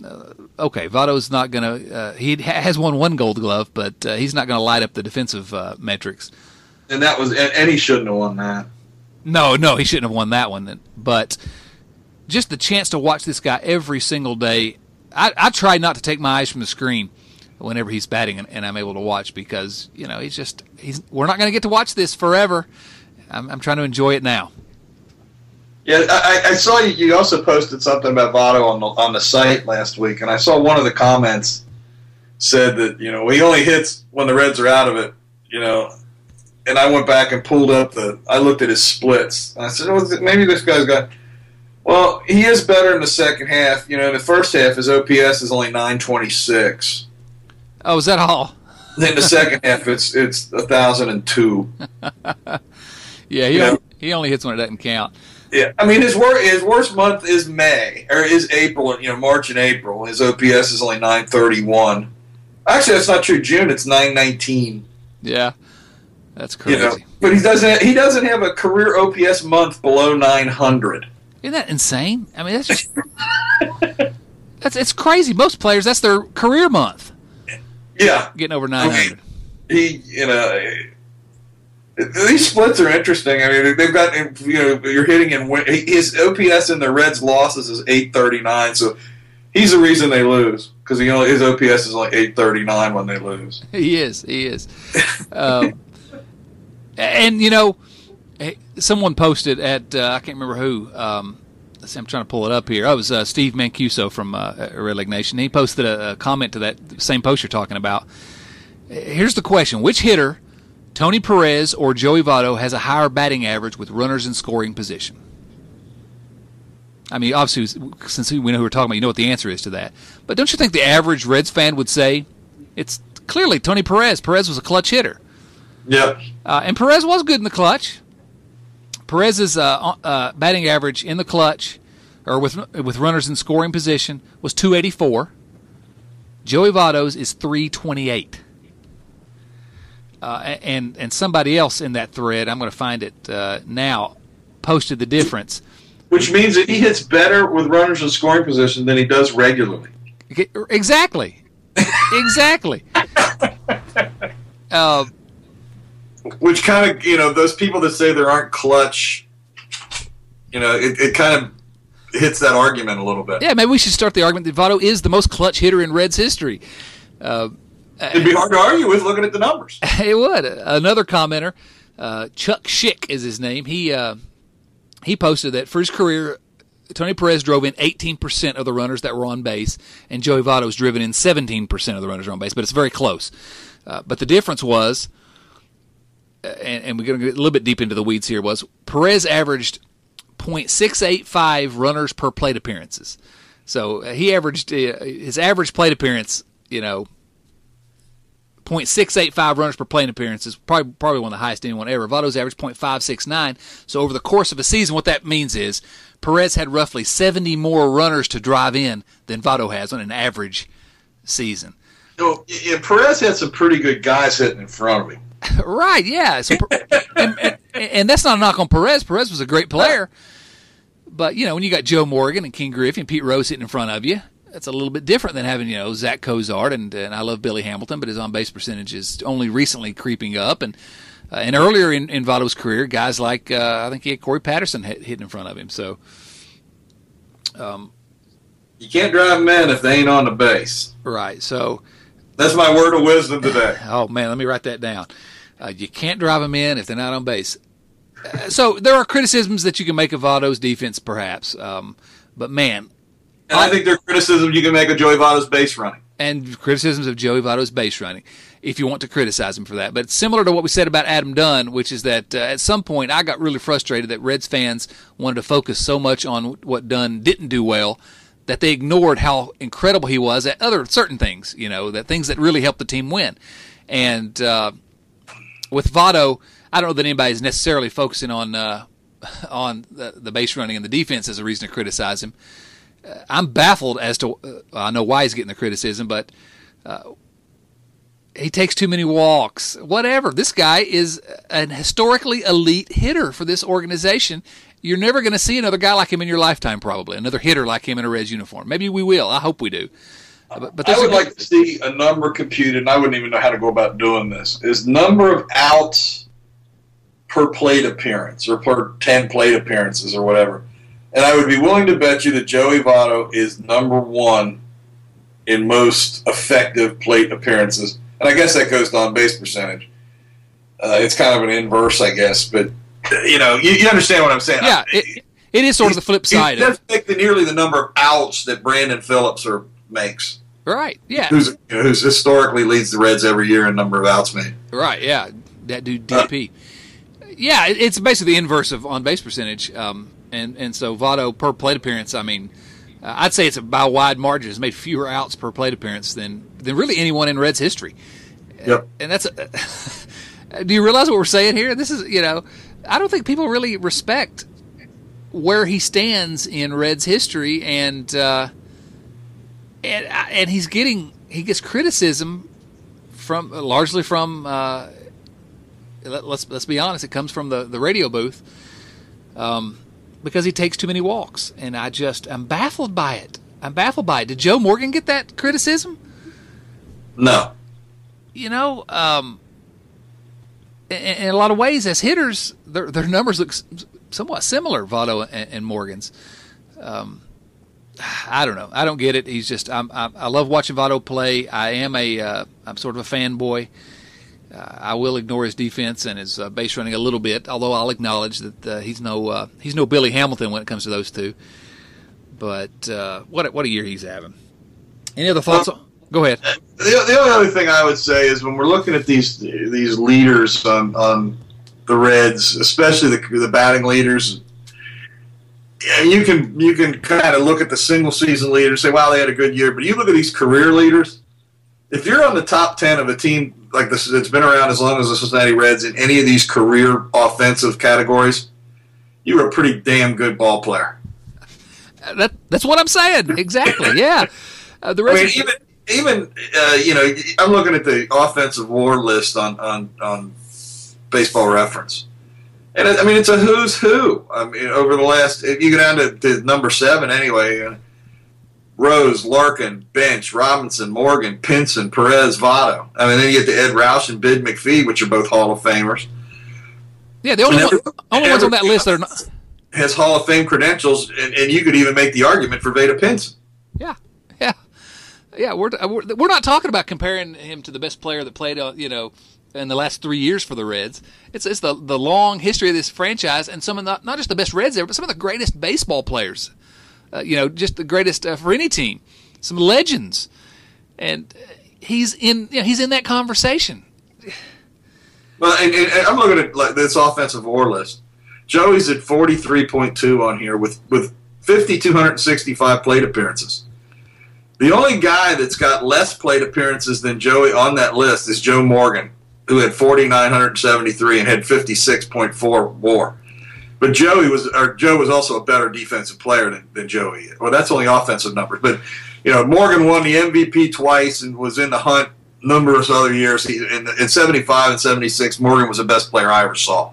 uh, okay, Votto's not going to. Uh, he has won one Gold Glove, but uh, he's not going to light up the defensive uh, metrics. And that was, and, and, he shouldn't have won that. No, no, he shouldn't have won that one. But just the chance to watch this guy every single day. I, I try not to take my eyes from the screen whenever he's batting, and, and I'm able to watch because you know he's just he's. We're not going to get to watch this forever. I'm, I'm trying to enjoy it now. Yeah, I, I, saw you. You also posted something about Votto on the on the site last week, and I saw one of the comments said that you know he only hits when the Reds are out of it. You know, and I went back and pulled up the. I looked at his splits. I said, oh, maybe this guy's got. Well, he is better in the second half. You know, in the first half, his OPS is only nine twenty six. Oh, is that all? Then the second half, it's it's a thousand and two. yeah, he, only, he only hits when it doesn't count. Yeah, I mean his worst his worst month is May or is April. You know, March and April. His OPS is only nine thirty one. Actually, that's not true. June it's nine nineteen. Yeah, that's crazy. You know, but he doesn't he doesn't have a career OPS month below nine hundred. Isn't that insane? I mean, that's just that's it's crazy. Most players that's their career month. Yeah, getting over nine hundred. He, you know these splits are interesting. I mean, they've got you know you're hitting in his OPS in the Reds' losses is 839, so he's the reason they lose because you know his OPS is like 839 when they lose. He is, he is, um, and you know, someone posted at uh, I can't remember who. Um, I'm trying to pull it up here. Oh, it was uh, Steve Mancuso from uh, Nation. He posted a, a comment to that same post you're talking about. Here's the question: Which hitter? Tony Perez or Joey Votto has a higher batting average with runners in scoring position. I mean, obviously, since we know who we're talking about, you know what the answer is to that. But don't you think the average Reds fan would say it's clearly Tony Perez? Perez was a clutch hitter. Yep. Uh, and Perez was good in the clutch. Perez's uh, uh, batting average in the clutch, or with with runners in scoring position, was 284. Joey Votto's is 328. Uh, and and somebody else in that thread, I'm going to find it uh, now, posted the difference. Which means that he hits better with runners in scoring position than he does regularly. Exactly. exactly. uh, Which kind of, you know, those people that say there aren't clutch, you know, it, it kind of hits that argument a little bit. Yeah, maybe we should start the argument that Votto is the most clutch hitter in Reds history. Uh, It'd be hard to argue with looking at the numbers. It would. Another commenter, uh, Chuck Schick is his name. He uh, he posted that for his career, Tony Perez drove in 18% of the runners that were on base, and Joey Votto was driven in 17% of the runners on base, but it's very close. Uh, but the difference was, uh, and, and we're going to get a little bit deep into the weeds here, was Perez averaged 0.685 runners per plate appearances. So uh, he averaged uh, his average plate appearance, you know, 0.685 runners per plate appearances, probably probably one of the highest anyone ever. Votto's average 0.569. So over the course of a season, what that means is Perez had roughly 70 more runners to drive in than Votto has on an average season. Know, yeah, Perez had some pretty good guys hitting in front of him. right, yeah. So, and, and, and, that's not a knock on Perez. Perez was a great player. But, you know, when you got Joe Morgan and Ken Griffey and Pete Rose hitting in front of you, that's a little bit different than having, you know, Zach Cozart and, and I love Billy Hamilton, but his on base percentage is only recently creeping up. And uh, and earlier in, in Votto's career, guys like, uh, I think he had Corey Patterson hit, hitting in front of him. So, um, you can't drive men if they ain't on the base. Right. So, that's my word of wisdom today. oh, man, let me write that down. Uh, you can't drive them in if they're not on base. Uh, so there are criticisms that you can make of Votto's defense, perhaps. Um, but man, and I think there are criticisms you can make of Joey Votto's base running. And criticisms of Joey Votto's base running, if you want to criticize him for that. But similar to what we said about Adam Dunn, which is that uh, at some point I got really frustrated that Reds fans wanted to focus so much on what Dunn didn't do well that they ignored how incredible he was at other certain things, you know, that things that really helped the team win. And uh, with Votto, I don't know that anybody's necessarily focusing on uh, on the, the base running and the defense as a reason to criticize him. Uh, I'm baffled as to uh, I know why he's getting the criticism, but uh, he takes too many walks. Whatever. This guy is an historically elite hitter for this organization. You're never going to see another guy like him in your lifetime, probably another hitter like him in a Reds uniform. Maybe we will. I hope we do. But, but I would like to see a number computed, and I wouldn't even know how to go about doing this. Is number of outs per plate appearance or per ten plate appearances or whatever and I would be willing to bet you that Joey Votto is number one in most effective plate appearances. And I guess that goes to on base percentage. Uh, it's kind of an inverse, I guess, but you know, you, you understand what I'm saying. Yeah, it, it is sort of the flip side. He doesn't the, nearly the number of outs that Brandon Phillips or makes. Right. Yeah. Who's who's historically leads the Reds every year in number of outs made. Right. Yeah. That dude DP. Uh, yeah, it's basically the inverse of on base percentage. Um, and and so Votto per plate appearance, I mean, uh, I'd say it's by wide margin. Has made fewer outs per plate appearance than than really anyone in Reds history. Yep. And that's. A, do you realize what we're saying here? This is you know, I don't think people really respect where he stands in Reds history, and uh, and and he's getting he gets criticism from largely from. Uh, let, us let's be honest, it comes from the the radio booth. Um, because he takes too many walks, and I just I'm baffled by it. I'm baffled by it. Did Joe Morgan get that criticism? No. You know, um, in, in, a lot of ways, as hitters, their their numbers look somewhat similar, Votto and, and Morgan's. Um, I don't know. I don't get it. He's just I'm, i I love watching Votto play. I am a am uh, sort of a fanboy. I will ignore his defense and his uh, base running a little bit, although I'll acknowledge that uh, he's no uh, he's no Billy Hamilton when it comes to those two. But what what a year he's having. Any other thoughts? Go ahead. The, the only other thing I would say is when we're looking at these these leaders on on the Reds, especially the the batting leaders, you can you can kind of look at the single season leaders and say, "Wow, they had a good year." But you look at these career leaders. If you're on the top ten of a team like this that's been around as long as the Cincinnati Reds in any of these career offensive categories, you're a pretty damn good ball player. That that's what I'm saying. Exactly. Yeah. Uh, the Reds. I mean, even even uh, you know, I'm looking at the offensive WAR list on on on Baseball Reference and I mean it's a who's who. I mean over the last if you go down to, to number seven anyway. Uh, Rose, Larkin, Bench, Robinson, Morgan, Pinson, Perez, Votto. I mean, then you get to Edd Roush and Bid McPhee, which are both Hall of Famers. Yeah, the only, one, only ones on that list that are not has Hall of Fame credentials, and, and you could even make the argument for Vada Pinson. Yeah, yeah, yeah. We're, we're we're not talking about comparing him to the best player that played, uh, you know, in the last three years for the Reds. It's it's the the long history of this franchise and some of the, not just the best Reds ever, but some of the greatest baseball players. Uh, you know, just the greatest uh, for any team. Some legends, and he's in you know, he's in that conversation. Well, and, and I'm looking at like this offensive WAR list. Joey's at 43.2 on here with with 5,265 plate appearances. The only guy that's got less plate appearances than Joey on that list is Joe Morgan who had 4,973 and had 56.4 WAR. But Joey was, or Joe was also a better defensive player than, than Joey. Well, that's only offensive numbers. But you know, Morgan won the MVP twice and was in the hunt numerous other years. He, in, in 75 and 76, Morgan was the best player I ever saw.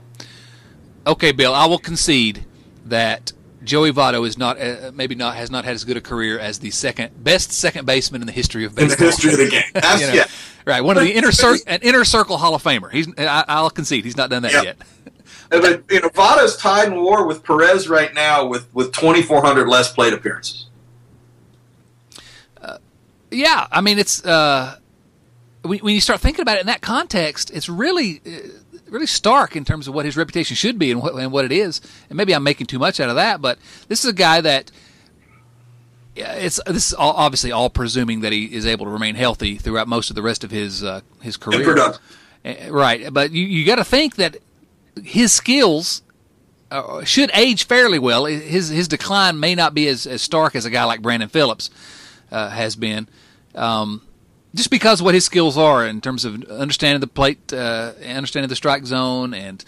Okay, Bill, I will concede that Joey Votto is not uh, maybe not has not had as good a career as the second best second baseman in the history of baseball. In the history of the game, you know, yeah. right? One of the inner cir- an inner circle Hall of Famer. He's I, will concede he's not done that yep. yet. But you know, Votto's tied in WAR with Perez right now with with 2,400 less plate appearances. Uh, yeah, I mean it's uh, when, when you start thinking about it in that context, it's really. Uh, really stark in terms of what his reputation should be and what, and what it is. And maybe I'm making too much out of that, but this is a guy that it's this is all, obviously all presuming that he is able to remain healthy throughout most of the rest of his uh, his career. Uh, right, but you you got to think that his skills uh, should age fairly well. His his decline may not be as, as stark as a guy like Brandon Phillips uh, has been. Um, just because what his skills are in terms of understanding the plate, uh, understanding the strike zone, and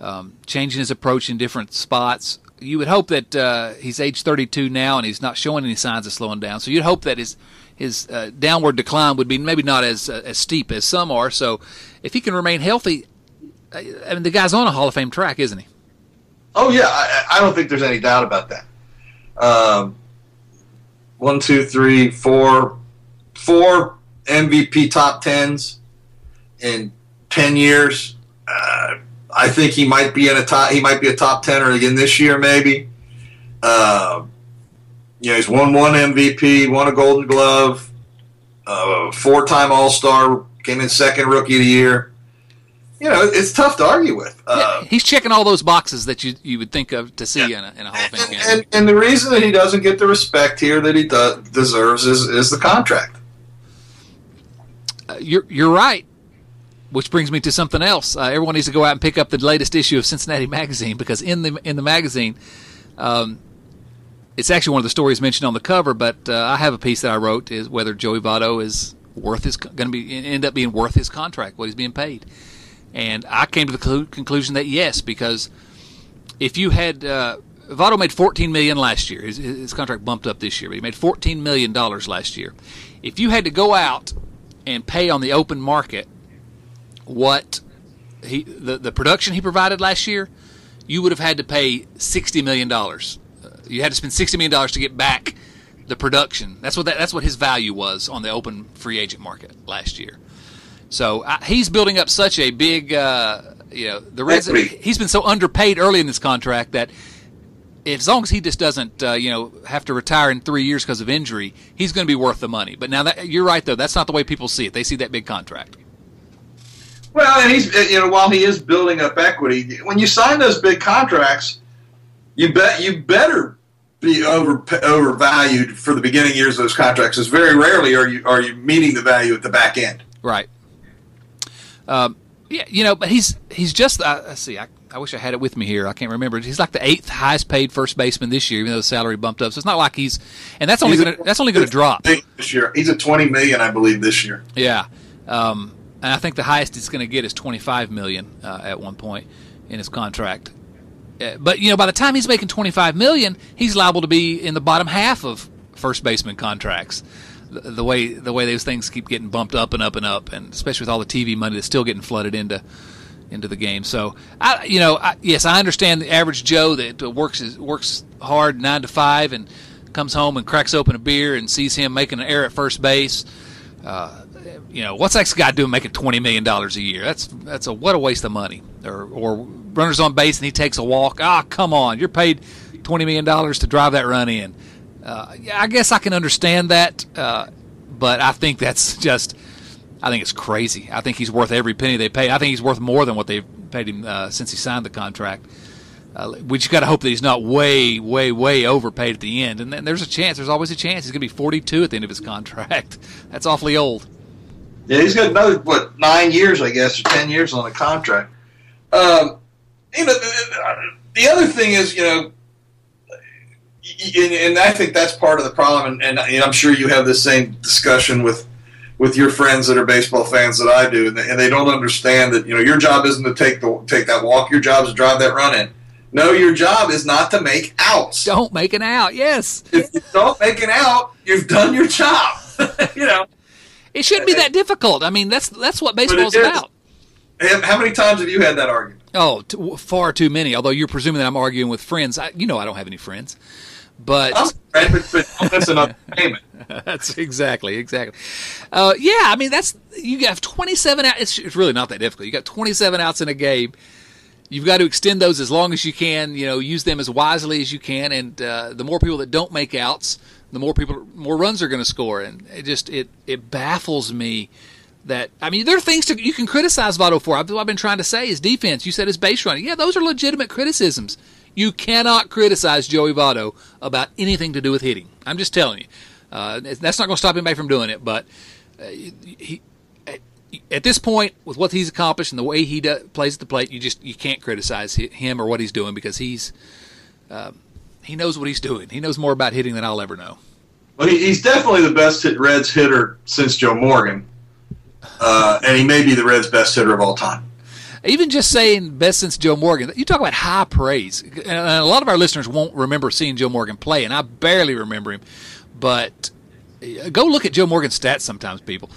um, changing his approach in different spots. You would hope that uh, he's age 32 now and he's not showing any signs of slowing down. So you'd hope that his his uh, downward decline would be maybe not as uh, as steep as some are. So if he can remain healthy, I mean the guy's on a Hall of Fame track, isn't he? Oh yeah, I, I don't think there's any doubt about that. Um, one, two, three, four, four MVP top tens in ten years. Uh, I think he might be in a top. He might be a top tenner again this year, maybe. Uh, he's won one MVP, won a Golden Glove, uh, four-time All Star, came in second Rookie of the Year. You know, it's tough to argue with. Uh, yeah, he's checking all those boxes that you you would think of to see yeah. in, a, in a Hall of Fame game. And, and, the reason that he doesn't get the respect here that he does, deserves is, is the contract. Uh, you're you're right. Which brings me to something else. Uh, everyone needs to go out and pick up the latest issue of Cincinnati Magazine because in the in the magazine, um, it's actually one of the stories mentioned on the cover. But uh, I have a piece that I wrote is whether Joey Votto is worth his going to be end up being worth his contract, what he's being paid. And I came to the cl- conclusion that yes, because if you had uh, Votto made 14 million last year, his, his contract bumped up this year, but he made 14 million dollars last year. If you had to go out and pay on the open market what he the, the production he provided last year, you would have had to pay sixty million dollars. Uh, you had to spend sixty million dollars to get back the production. That's what that, that's what his value was on the open free agent market last year. So he's building up such a big, uh, you know, the Reds. He's been so underpaid early in this contract that as long as he just doesn't, uh, you know, have to retire in three years because of injury, he's going to be worth the money. But now that you're right, though, that's not the way people see it. They see that big contract. Well, and he's, you know, while he is building up equity, when you sign those big contracts, you bet you better be over overvalued for the beginning years of those contracts. Because very rarely are you are you meeting the value at the back end. Right. Um, yeah, you know, but he's he's just. Let's see. I, I wish I had it with me here. I can't remember. He's like the eighth highest paid first baseman this year, even though the salary bumped up. So it's not like he's, and that's only going to that's only going to drop this year. He's at twenty million, I believe, this year. Yeah, um, and I think the highest he's going to get is twenty five million uh, at one point in his contract. Uh, but you know, by the time he's making twenty five million, he's liable to be in the bottom half of first baseman contracts. The, way the way those things keep getting bumped up and up and up, and especially with all the TV money that's still getting flooded into into the game. So, I, you know, I, yes, I understand the average Joe that works works hard nine to five and comes home and cracks open a beer and sees him making an error at first base. Uh, you know, what's that guy doing making twenty million dollars a year? That's that's a what a waste of money. Or or runners on base and he takes a walk. Ah, come on, you're paid twenty million dollars to drive that run in. Uh, I guess I can understand that, uh, but I think that's just I think it's crazy. I think he's worth every penny they pay. I think he's worth more than what they've paid him uh, since he signed the contract. Uh, we just got to hope that he's not way, way, way overpaid at the end. And then there's a chance. There's always a chance he's going to be 42 at the end of his contract. That's awfully old. Yeah, he's got another what nine years, I guess, or ten years on the contract. Um, you know, the other thing is, you know, and I think that's part of the problem. And, and I'm sure you have the same discussion with with your friends that are baseball fans that I do, and they, and they don't understand that you know your job isn't to take the take that walk. Your job is to drive that run in. No, your job is not to make outs. Don't make an out. Yes. If you don't make an out, you've done your job. you know. It shouldn't be that difficult. I mean, that's that's what baseball's about. How many times have you had that argument? Oh, t- far too many. Although you're presuming that I'm arguing with friends. I, you know, I don't have any friends. But that's another payment. that's exactly exactly. Uh, yeah, I mean that's you have 27 outs. It's, it's really not that difficult. You got 27 outs in a game. You've got to extend those as long as you can. You know, use them as wisely as you can. And uh, the more people that don't make outs, the more people, more runs are going to score. And it just it it baffles me that I mean there are things to, you can criticize Votto for. I've, I've been trying to say his defense. You said his base running. Yeah, those are legitimate criticisms. You cannot criticize Joey Votto about anything to do with hitting. I'm just telling you. Uh, that's not going to stop anybody from doing it, but uh, he, at this point, with what he's accomplished and the way he plays at the plate, you just you can't criticize him or what he's doing because he's uh, he knows what he's doing. He knows more about hitting than I'll ever know. Well, he's definitely the best hit Reds hitter since Joe Morgan, uh, and he may be the Reds' best hitter of all time even just saying best since Joe Morgan, you talk about high praise. And a lot of our listeners won't remember seeing Joe Morgan play, and I barely remember him. But uh, go look at Joe Morgan's stats sometimes, people.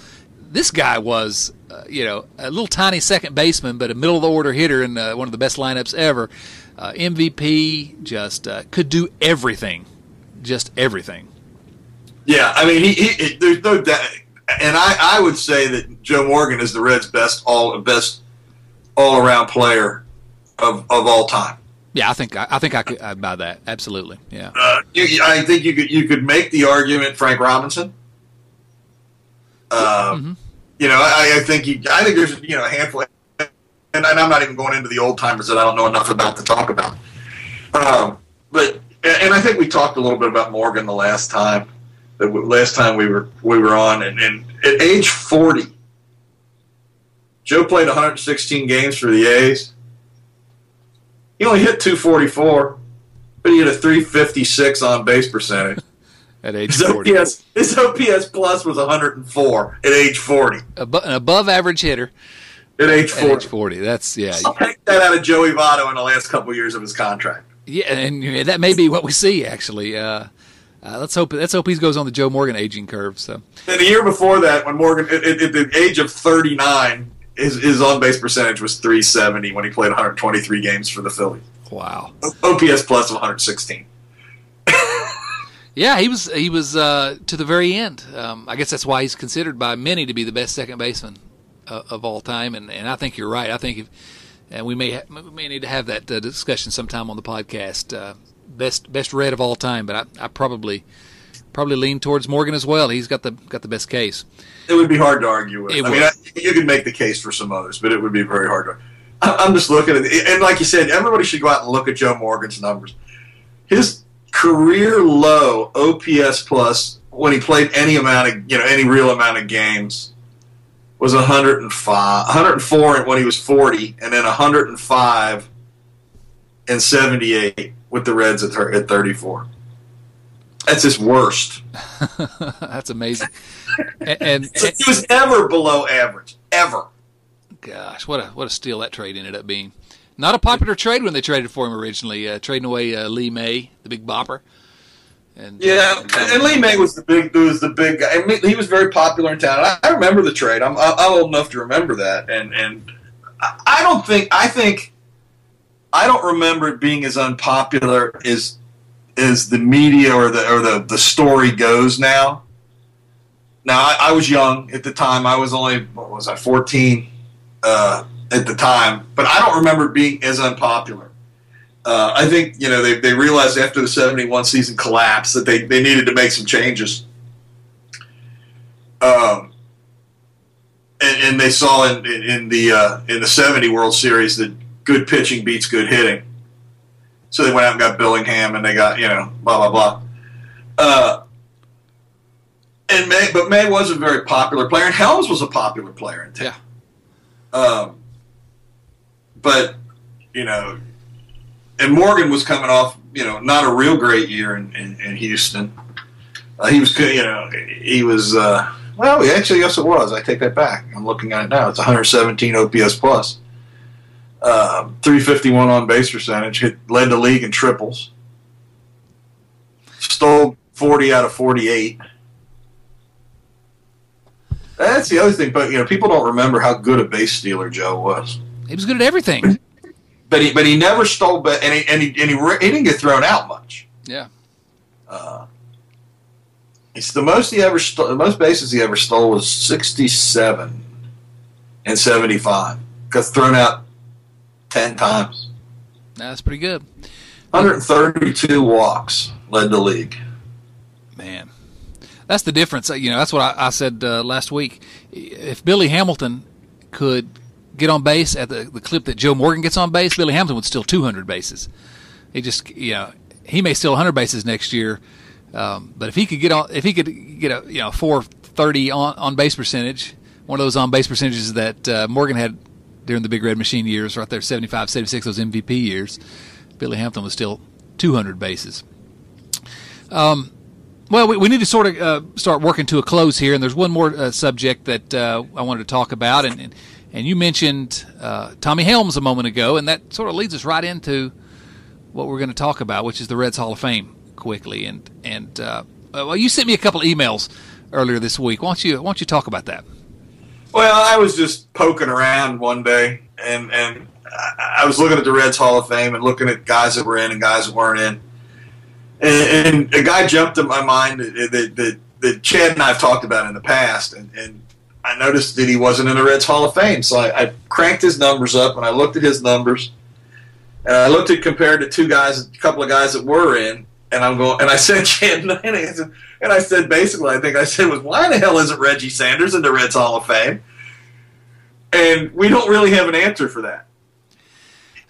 This guy was, uh, you know, a little tiny second baseman, but a middle of the order hitter in uh, one of the best lineups ever. Uh, MVP, just uh, could do everything, just everything. Yeah, I mean, he, he there's no doubt, and I, I would say that Joe Morgan is the Reds' best all best all around player of, of all time. Yeah, I think I, I think I could I'd buy that absolutely. Yeah, uh, you, I think you could you could make the argument Frank Robinson. Uh, mm-hmm. You know, I, I, think you, I think there's you know a handful, and, and, I'm not even going into the old timers that I don't know enough about to talk about. Um, but and I think we talked a little bit about Morgan the last time. The last time we were we were on, and, and at age 40, Joe played 116 games for the A's. He only hit 244, but he had a 356 on base percentage. at age his 40. OPS, his OPS plus was 104 at age 40. Abo- an above average hitter. At age 40. At age 40. That's, yeah. I'll take that out of Joey Votto in the last couple of years of his contract. Yeah, and that may be what we see, actually. Uh, uh, let's hope let's hope he goes on the Joe Morgan aging curve. So, and the year before that, when Morgan at, at the age of 39, his, his on base percentage was 370 when he played 123 games for the Phillies. Wow. OPS plus of 116. yeah, he was he was uh, to the very end. Um, I guess that's why he's considered by many to be the best second baseman uh, of all time. And, and I think you're right. I think if, and we may ha- we may need to have that uh, discussion sometime on the podcast. Uh, best best red of all time, but I, I probably probably lean towards Morgan as well. He's got the got the best case. It would be hard to argue with. It I mean, I, you could make the case for some others, but it would be very hard to. I'm just looking at it, and like you said, everybody should go out and look at Joe Morgan's numbers. His career low OPS plus when he played any amount of you know any real amount of games was 105, 104 when he was 40, and then 105 and '78 with the Reds at, at 34. That's his worst. That's amazing. and, and, so he was ever below average, ever. Gosh, what a what a steal that trade ended up being. Not a popular trade when they traded for him originally, uh, trading away uh, Lee May, the big bopper. And, yeah, and, and Lee May was the big was the big guy. I mean, he was very popular in town. I, I remember the trade. I'm, I'm old enough to remember that, and and I don't think I think I don't remember it being as unpopular as as the media or the or the, the story goes now. Now I, I was young at the time. I was only what was I fourteen uh, at the time, but I don't remember being as unpopular. Uh, I think you know they, they realized after the seventy one season collapse that they, they needed to make some changes. Um, and, they saw in in the uh, in the seventy World Series that good pitching beats good hitting. So they went out and got Billingham, and they got you know blah blah blah. Uh, and May, but May was a very popular player, and Helms was a popular player in town. Yeah. Um, but you know, and Morgan was coming off you know not a real great year in, in, in Houston. Uh, he was you know he was uh, well actually yes it was I take that back I'm looking at it now it's 117 OPS plus. Uh, 351 on base percentage, hit, led the league in triples, stole 40 out of 48. That's the other thing, but you know, people don't remember how good a base stealer Joe was. He was good at everything, but he but he never stole, but and he and he, and he, he didn't get thrown out much. Yeah. Uh, it's the most he ever stole. The most bases he ever stole was 67 and 75. Got thrown out 10 times. That's pretty good. 132 walks led the league. Man, that's the difference. You know, that's what I, I said uh, last week. If Billy Hamilton could get on base at the, the clip that Joe Morgan gets on base, Billy Hamilton would steal 200 bases. He just, you know, he may steal 100 bases next year, um, but if he could get on, if he could get a you know 430 on on base percentage, one of those on base percentages that uh, Morgan had during the Big Red Machine years, right there, 75, 76, those MVP years, Billy Hamilton was still 200 bases. Um, well, we, we, need to sort of uh, start working to a close here, and there's one more uh, subject that uh, I wanted to talk about, and and, and you mentioned uh, Tommy Helms a moment ago, and that sort of leads us right into what we're going to talk about, which is the Reds Hall of Fame quickly. And and uh, well, you sent me a couple emails earlier this week. Why don't you why don't you talk about that? Well, I was just poking around one day, and and I was looking at the Reds Hall of Fame and looking at guys that were in and guys that weren't in, and, and a guy jumped in my mind that, that, that, that Chad and I have talked about in the past, and, and I noticed that he wasn't in the Reds Hall of Fame, so I, I cranked his numbers up and I looked at his numbers, and I looked at compared to two guys, a couple of guys that were in, and I'm going, and I said Chad Lanning, and I said basically, I think I said was why the hell isn't Reggie Sanders in the Reds Hall of Fame? And we don't really have an answer for that.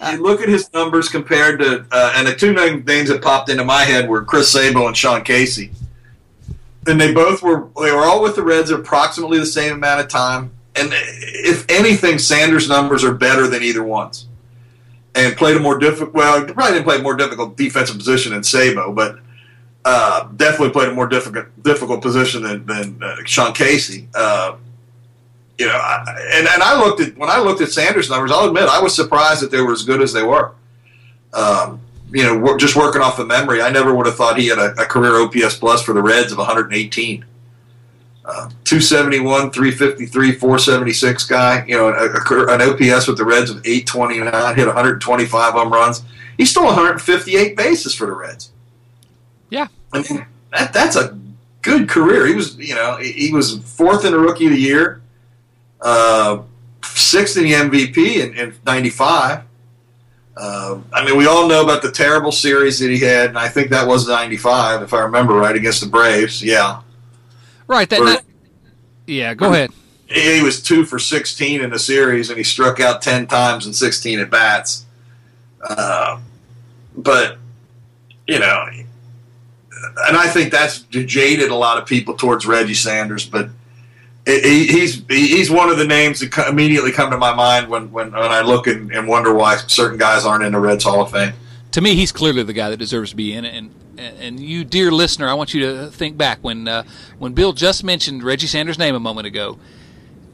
Uh, you look at his numbers compared to, uh, and the two names that popped into my head were Chris Sabo and Sean Casey. And they both were, they were all with the Reds approximately the same amount of time. And if anything, Sanders' numbers are better than either one's. And played a more difficult, well, probably didn't play a more difficult defensive position than Sabo, but uh, definitely played a more difficult difficult position than, than uh, Sean Casey. Uh, you know, I, and and I looked at when I looked at Sanders' numbers. I'll admit I was surprised that they were as good as they were. Um, you know, just working off the memory, I never would have thought he had a, a career OPS plus for the Reds of 118. Uh, 271, 353, 476 guy. You know, a, a, an OPS with the Reds of 829, hit 125 home runs. He stole 158 bases for the Reds. Yeah, I mean that that's a good career. He was, you know, he was fourth in the Rookie of the Year, uh, sixth in the MVP in, in '95. Uh, I mean, we all know about the terrible series that he had, and I think that was '95, if I remember right, against the Braves. Yeah, right. That, yeah. Go ahead. He was two for 16 in the series, and he struck out 10 times in 16 at bats. Uh, but you know, and I think that's jaded a lot of people towards Reggie Sanders, but he's he's one of the names that immediately come to my mind when, when, when I look and, and, wonder why certain guys aren't in the Reds Hall of Fame. To me, he's clearly the guy that deserves to be in it. And and you, dear listener, I want you to think back when uh, when Bill just mentioned Reggie Sanders' name a moment ago.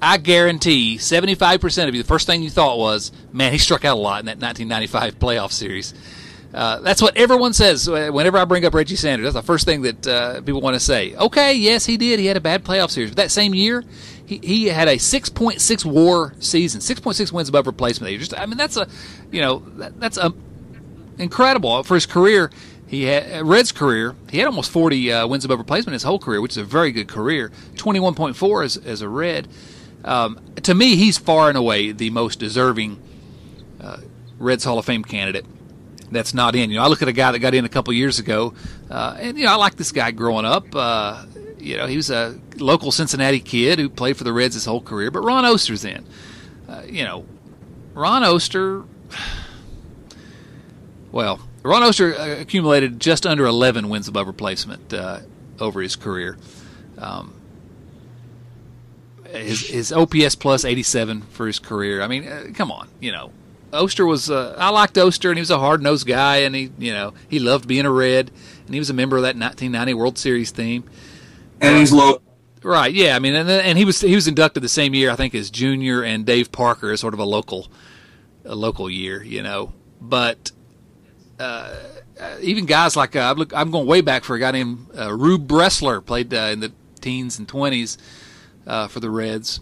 I guarantee 75% of you, the first thing you thought was, man, he struck out a lot in that 1995 playoff series. Uh, that's what everyone says whenever I bring up Reggie Sanders. That's the first thing that uh, people want to say. Okay, yes, he did. He had a bad playoff series. But that same year, he, he had a 6.6 WAR season, 6.6 wins above replacement. Just, I mean, that's a, you know, that, that's a incredible for his career. He had Red's career. He had almost 40 uh, wins above replacement his whole career, which is a very good career. 21.4 as, as a Red. Um, to me, he's far and away the most deserving uh, Reds Hall of Fame candidate. That's not in. You know, I look at a guy that got in a couple years ago, uh, and you know, I like this guy growing up. Uh, you know, he was a local Cincinnati kid who played for the Reds his whole career. But Ron Oester's in. Uh, you know, Ron Oester. Well, Ron Oester uh, accumulated just under 11 wins above replacement uh, over his career. Um, his, his OPS plus 87 for his career. I mean, uh, come on, you know. Oester was uh, I liked Oester and he was a hard nosed guy and he you know he loved being a Red and he was a member of that 1990 World Series team. And he's low. Right, yeah. I mean, and and he was he was inducted the same year I think as Junior and Dave Parker as sort of a local a local year, you know. But uh, even guys like uh, I'm going way back for a guy named uh, Rube Bressler played uh, in the teens and 20s uh, for the Reds.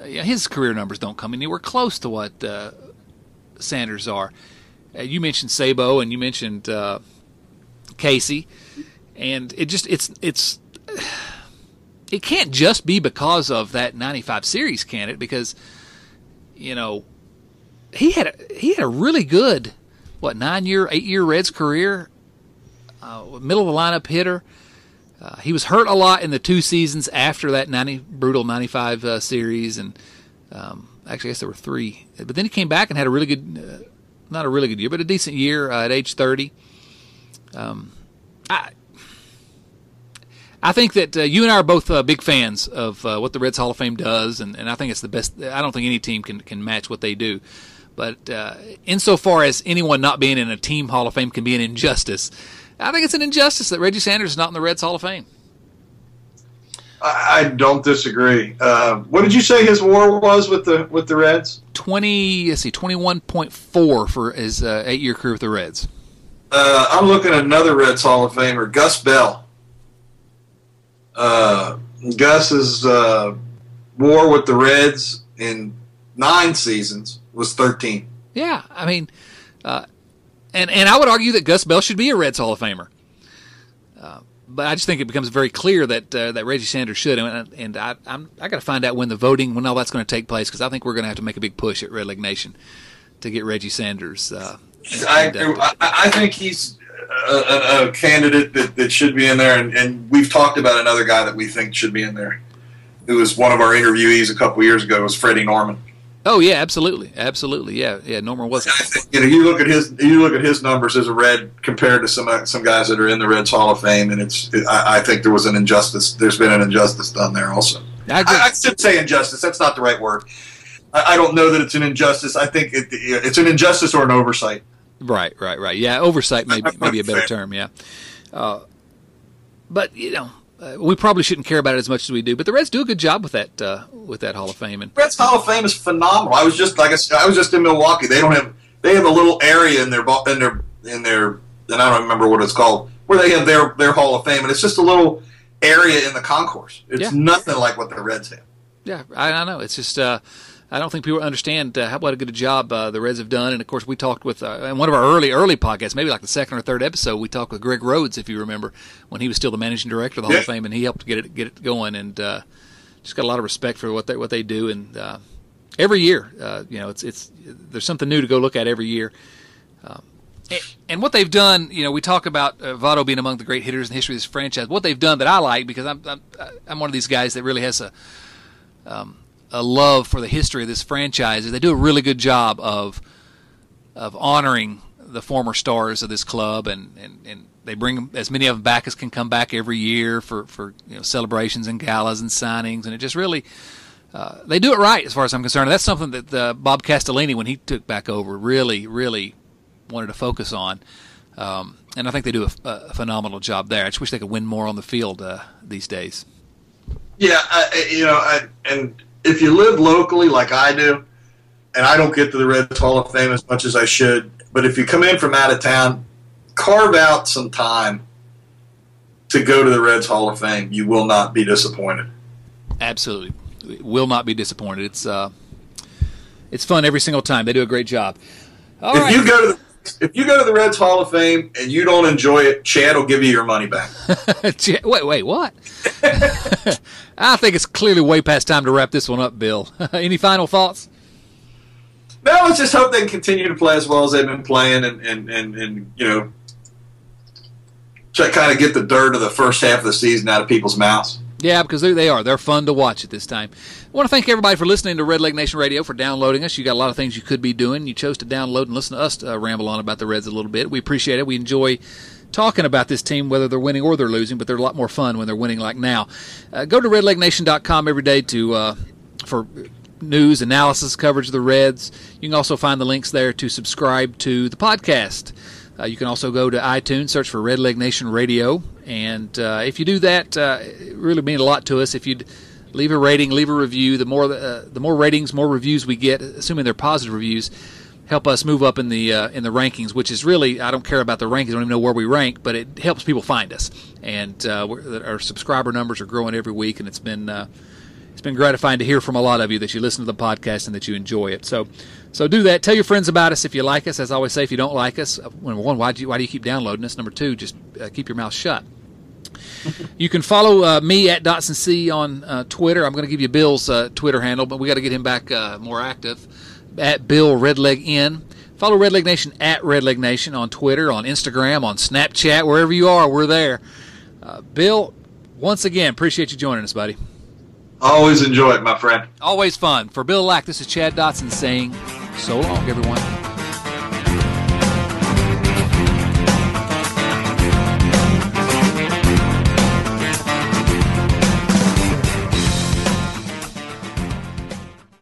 Uh, yeah, his career numbers don't come anywhere close to what Sanders are. You mentioned Sabo and you mentioned Casey, and it just it's it's it can't just be because of that '95 series, can it? Because you know he had a, he had a really good what nine year, eight year Reds career, uh, middle of the lineup hitter. Uh, he was hurt a lot in the two seasons after that 90 brutal 95 uh, series, and um, actually, I guess there were three. But then he came back and had a really good, uh, not a really good year, but a decent year uh, at age 30. Um, I, I think that uh, you and I are both uh, big fans of what the Reds Hall of Fame does, and, and I think it's the best. I don't think any team can, can match what they do. But insofar as anyone not being in a team Hall of Fame can be an injustice, I think it's an injustice that Reggie Sanders is not in the Reds Hall of Fame. I don't disagree. Uh, what did you say his WAR was with the with the Reds? Twenty. Let's see, twenty one point four for his uh, eight year career with the Reds. Uh, I'm looking at another Reds Hall of Famer, Gus Bell. Uh, Gus's uh, WAR with the Reds in nine seasons was thirteen. Yeah, I mean, uh, and and I would argue that Gus Bell should be a Reds Hall of Famer. Uh, but I just think it becomes very clear that uh, that Reggie Sanders should, and, and I I'm, I got to find out when the voting when all that's going to take place because I think we're going to have to make a big push at Redleg Nation to get Reggie Sanders. Uh, I, I think he's a, a, candidate that, that should be in there, and, and we've talked about another guy that we think should be in there. It was one of our interviewees a couple years ago. Was Freddie Norman. Oh yeah, absolutely, absolutely. Yeah, yeah. Norman was. You know, you look at his you look at his numbers as a red compared to some some guys that are in the Reds Hall of Fame, and it's it, I, I, think there was an injustice. There's been an injustice done there also. I, I, I should say injustice. That's not the right word. I, don't know that it's an injustice. I think it, it's an injustice or an oversight. Right, right, right. Yeah, oversight may maybe a better term. Yeah, uh, but you know, uh, we probably shouldn't care about it as much as we do, but the Reds do a good job with that uh, with that Hall of Fame. And Reds Hall of Fame is phenomenal. I was just like I, said, I was just in Milwaukee. They don't have they have a little area in their in their in their and I don't remember what it's called where they have their their Hall of Fame, and it's just a little area in the concourse. It's yeah. nothing like what the Reds have. Yeah, I, I know. It's just uh, I don't think people understand uh, how what a good job uh, the Reds have done. And of course, we talked with uh, in one of our early early podcasts, maybe like the second or third episode, we talked with Greg Rhodes, if you remember, when he was still the managing director of the yeah. Hall of Fame, and he helped get it get it going. And uh, just got a lot of respect for what they what they do. And uh, every year, uh, you know, it's it's there's something new to go look at every year. Um, and what they've done, you know, we talk about uh, Votto being among the great hitters in the history of this franchise. What they've done that I like because I'm I'm, I'm one of these guys that really has a um, a love for the history of this franchise is they do a really good job of of honoring the former stars of this club and, and, and they bring as many of them back as can come back every year for, for you know, celebrations and galas and signings and it just really uh, they do it right as far as I'm concerned. That's something that uh, Bob Castellini, when he took back over, really, really wanted to focus on. Um, and I think they do a, phenomenal job there. I just wish they could win more on the field uh, these days. Yeah, I, you know, I, and if you live locally like I do, and I don't get to the Reds Hall of Fame as much as I should, but if you come in from out of town, carve out some time to go to the Reds Hall of Fame. You will not be disappointed. Absolutely, will not be disappointed. It's uh, it's fun every single time. They do a great job. All if right. you go to the if you go to the Reds Hall of Fame and you don't enjoy it, Chad will give you your money back. wait, wait, what? I think it's clearly way past time to wrap this one up, Bill. Any final thoughts? No, let's just hope they can continue to play as well as they've been playing and, and, and, and you know, try kind of get the dirt of the first half of the season out of people's mouths. Yeah, because they are. They're fun to watch at this time. I want to thank everybody for listening to Redleg Nation Radio, for downloading us. You got a lot of things you could be doing. You chose to download and listen to us uh, ramble on about the Reds a little bit. We appreciate it. We enjoy talking about this team, whether they're winning or they're losing, but they're a lot more fun when they're winning like now. Uh, go to redlegnation.com every day to uh, for news, analysis, coverage of the Reds. You can also find the links there to subscribe to the podcast. Uh, you can also go to iTunes, search for Redleg Nation Radio, and uh, if you do that, uh, it really mean a lot to us. If you'd leave a rating, leave a review, the more uh, the more ratings, more reviews we get, assuming they're positive reviews, help us move up in the uh, in the rankings. Which is really I don't care about the rankings, I don't even know where we rank, but it helps people find us. And uh, our subscriber numbers are growing every week, and it's been it's been gratifying to hear from a lot of you that you listen to the podcast and that you enjoy it. So, so do that. Tell your friends about us if you like us. As I always say, if you don't like us, number one, why do you, why do you keep downloading us? Number two, just uh, keep your mouth shut. You can follow uh, me at Dotson C on uh, Twitter. I'm going to give you Bill's uh, Twitter handle, but we got to get him back uh, more active at Bill Redleg N. Follow Redleg Nation at Redleg Nation on Twitter, on Instagram, on Snapchat, wherever you are, we're there. Uh, Bill, once again, appreciate you joining us, buddy. Always enjoy it, my friend. Always fun. For Bill Lack, this is Chad Dotson saying so long, everyone.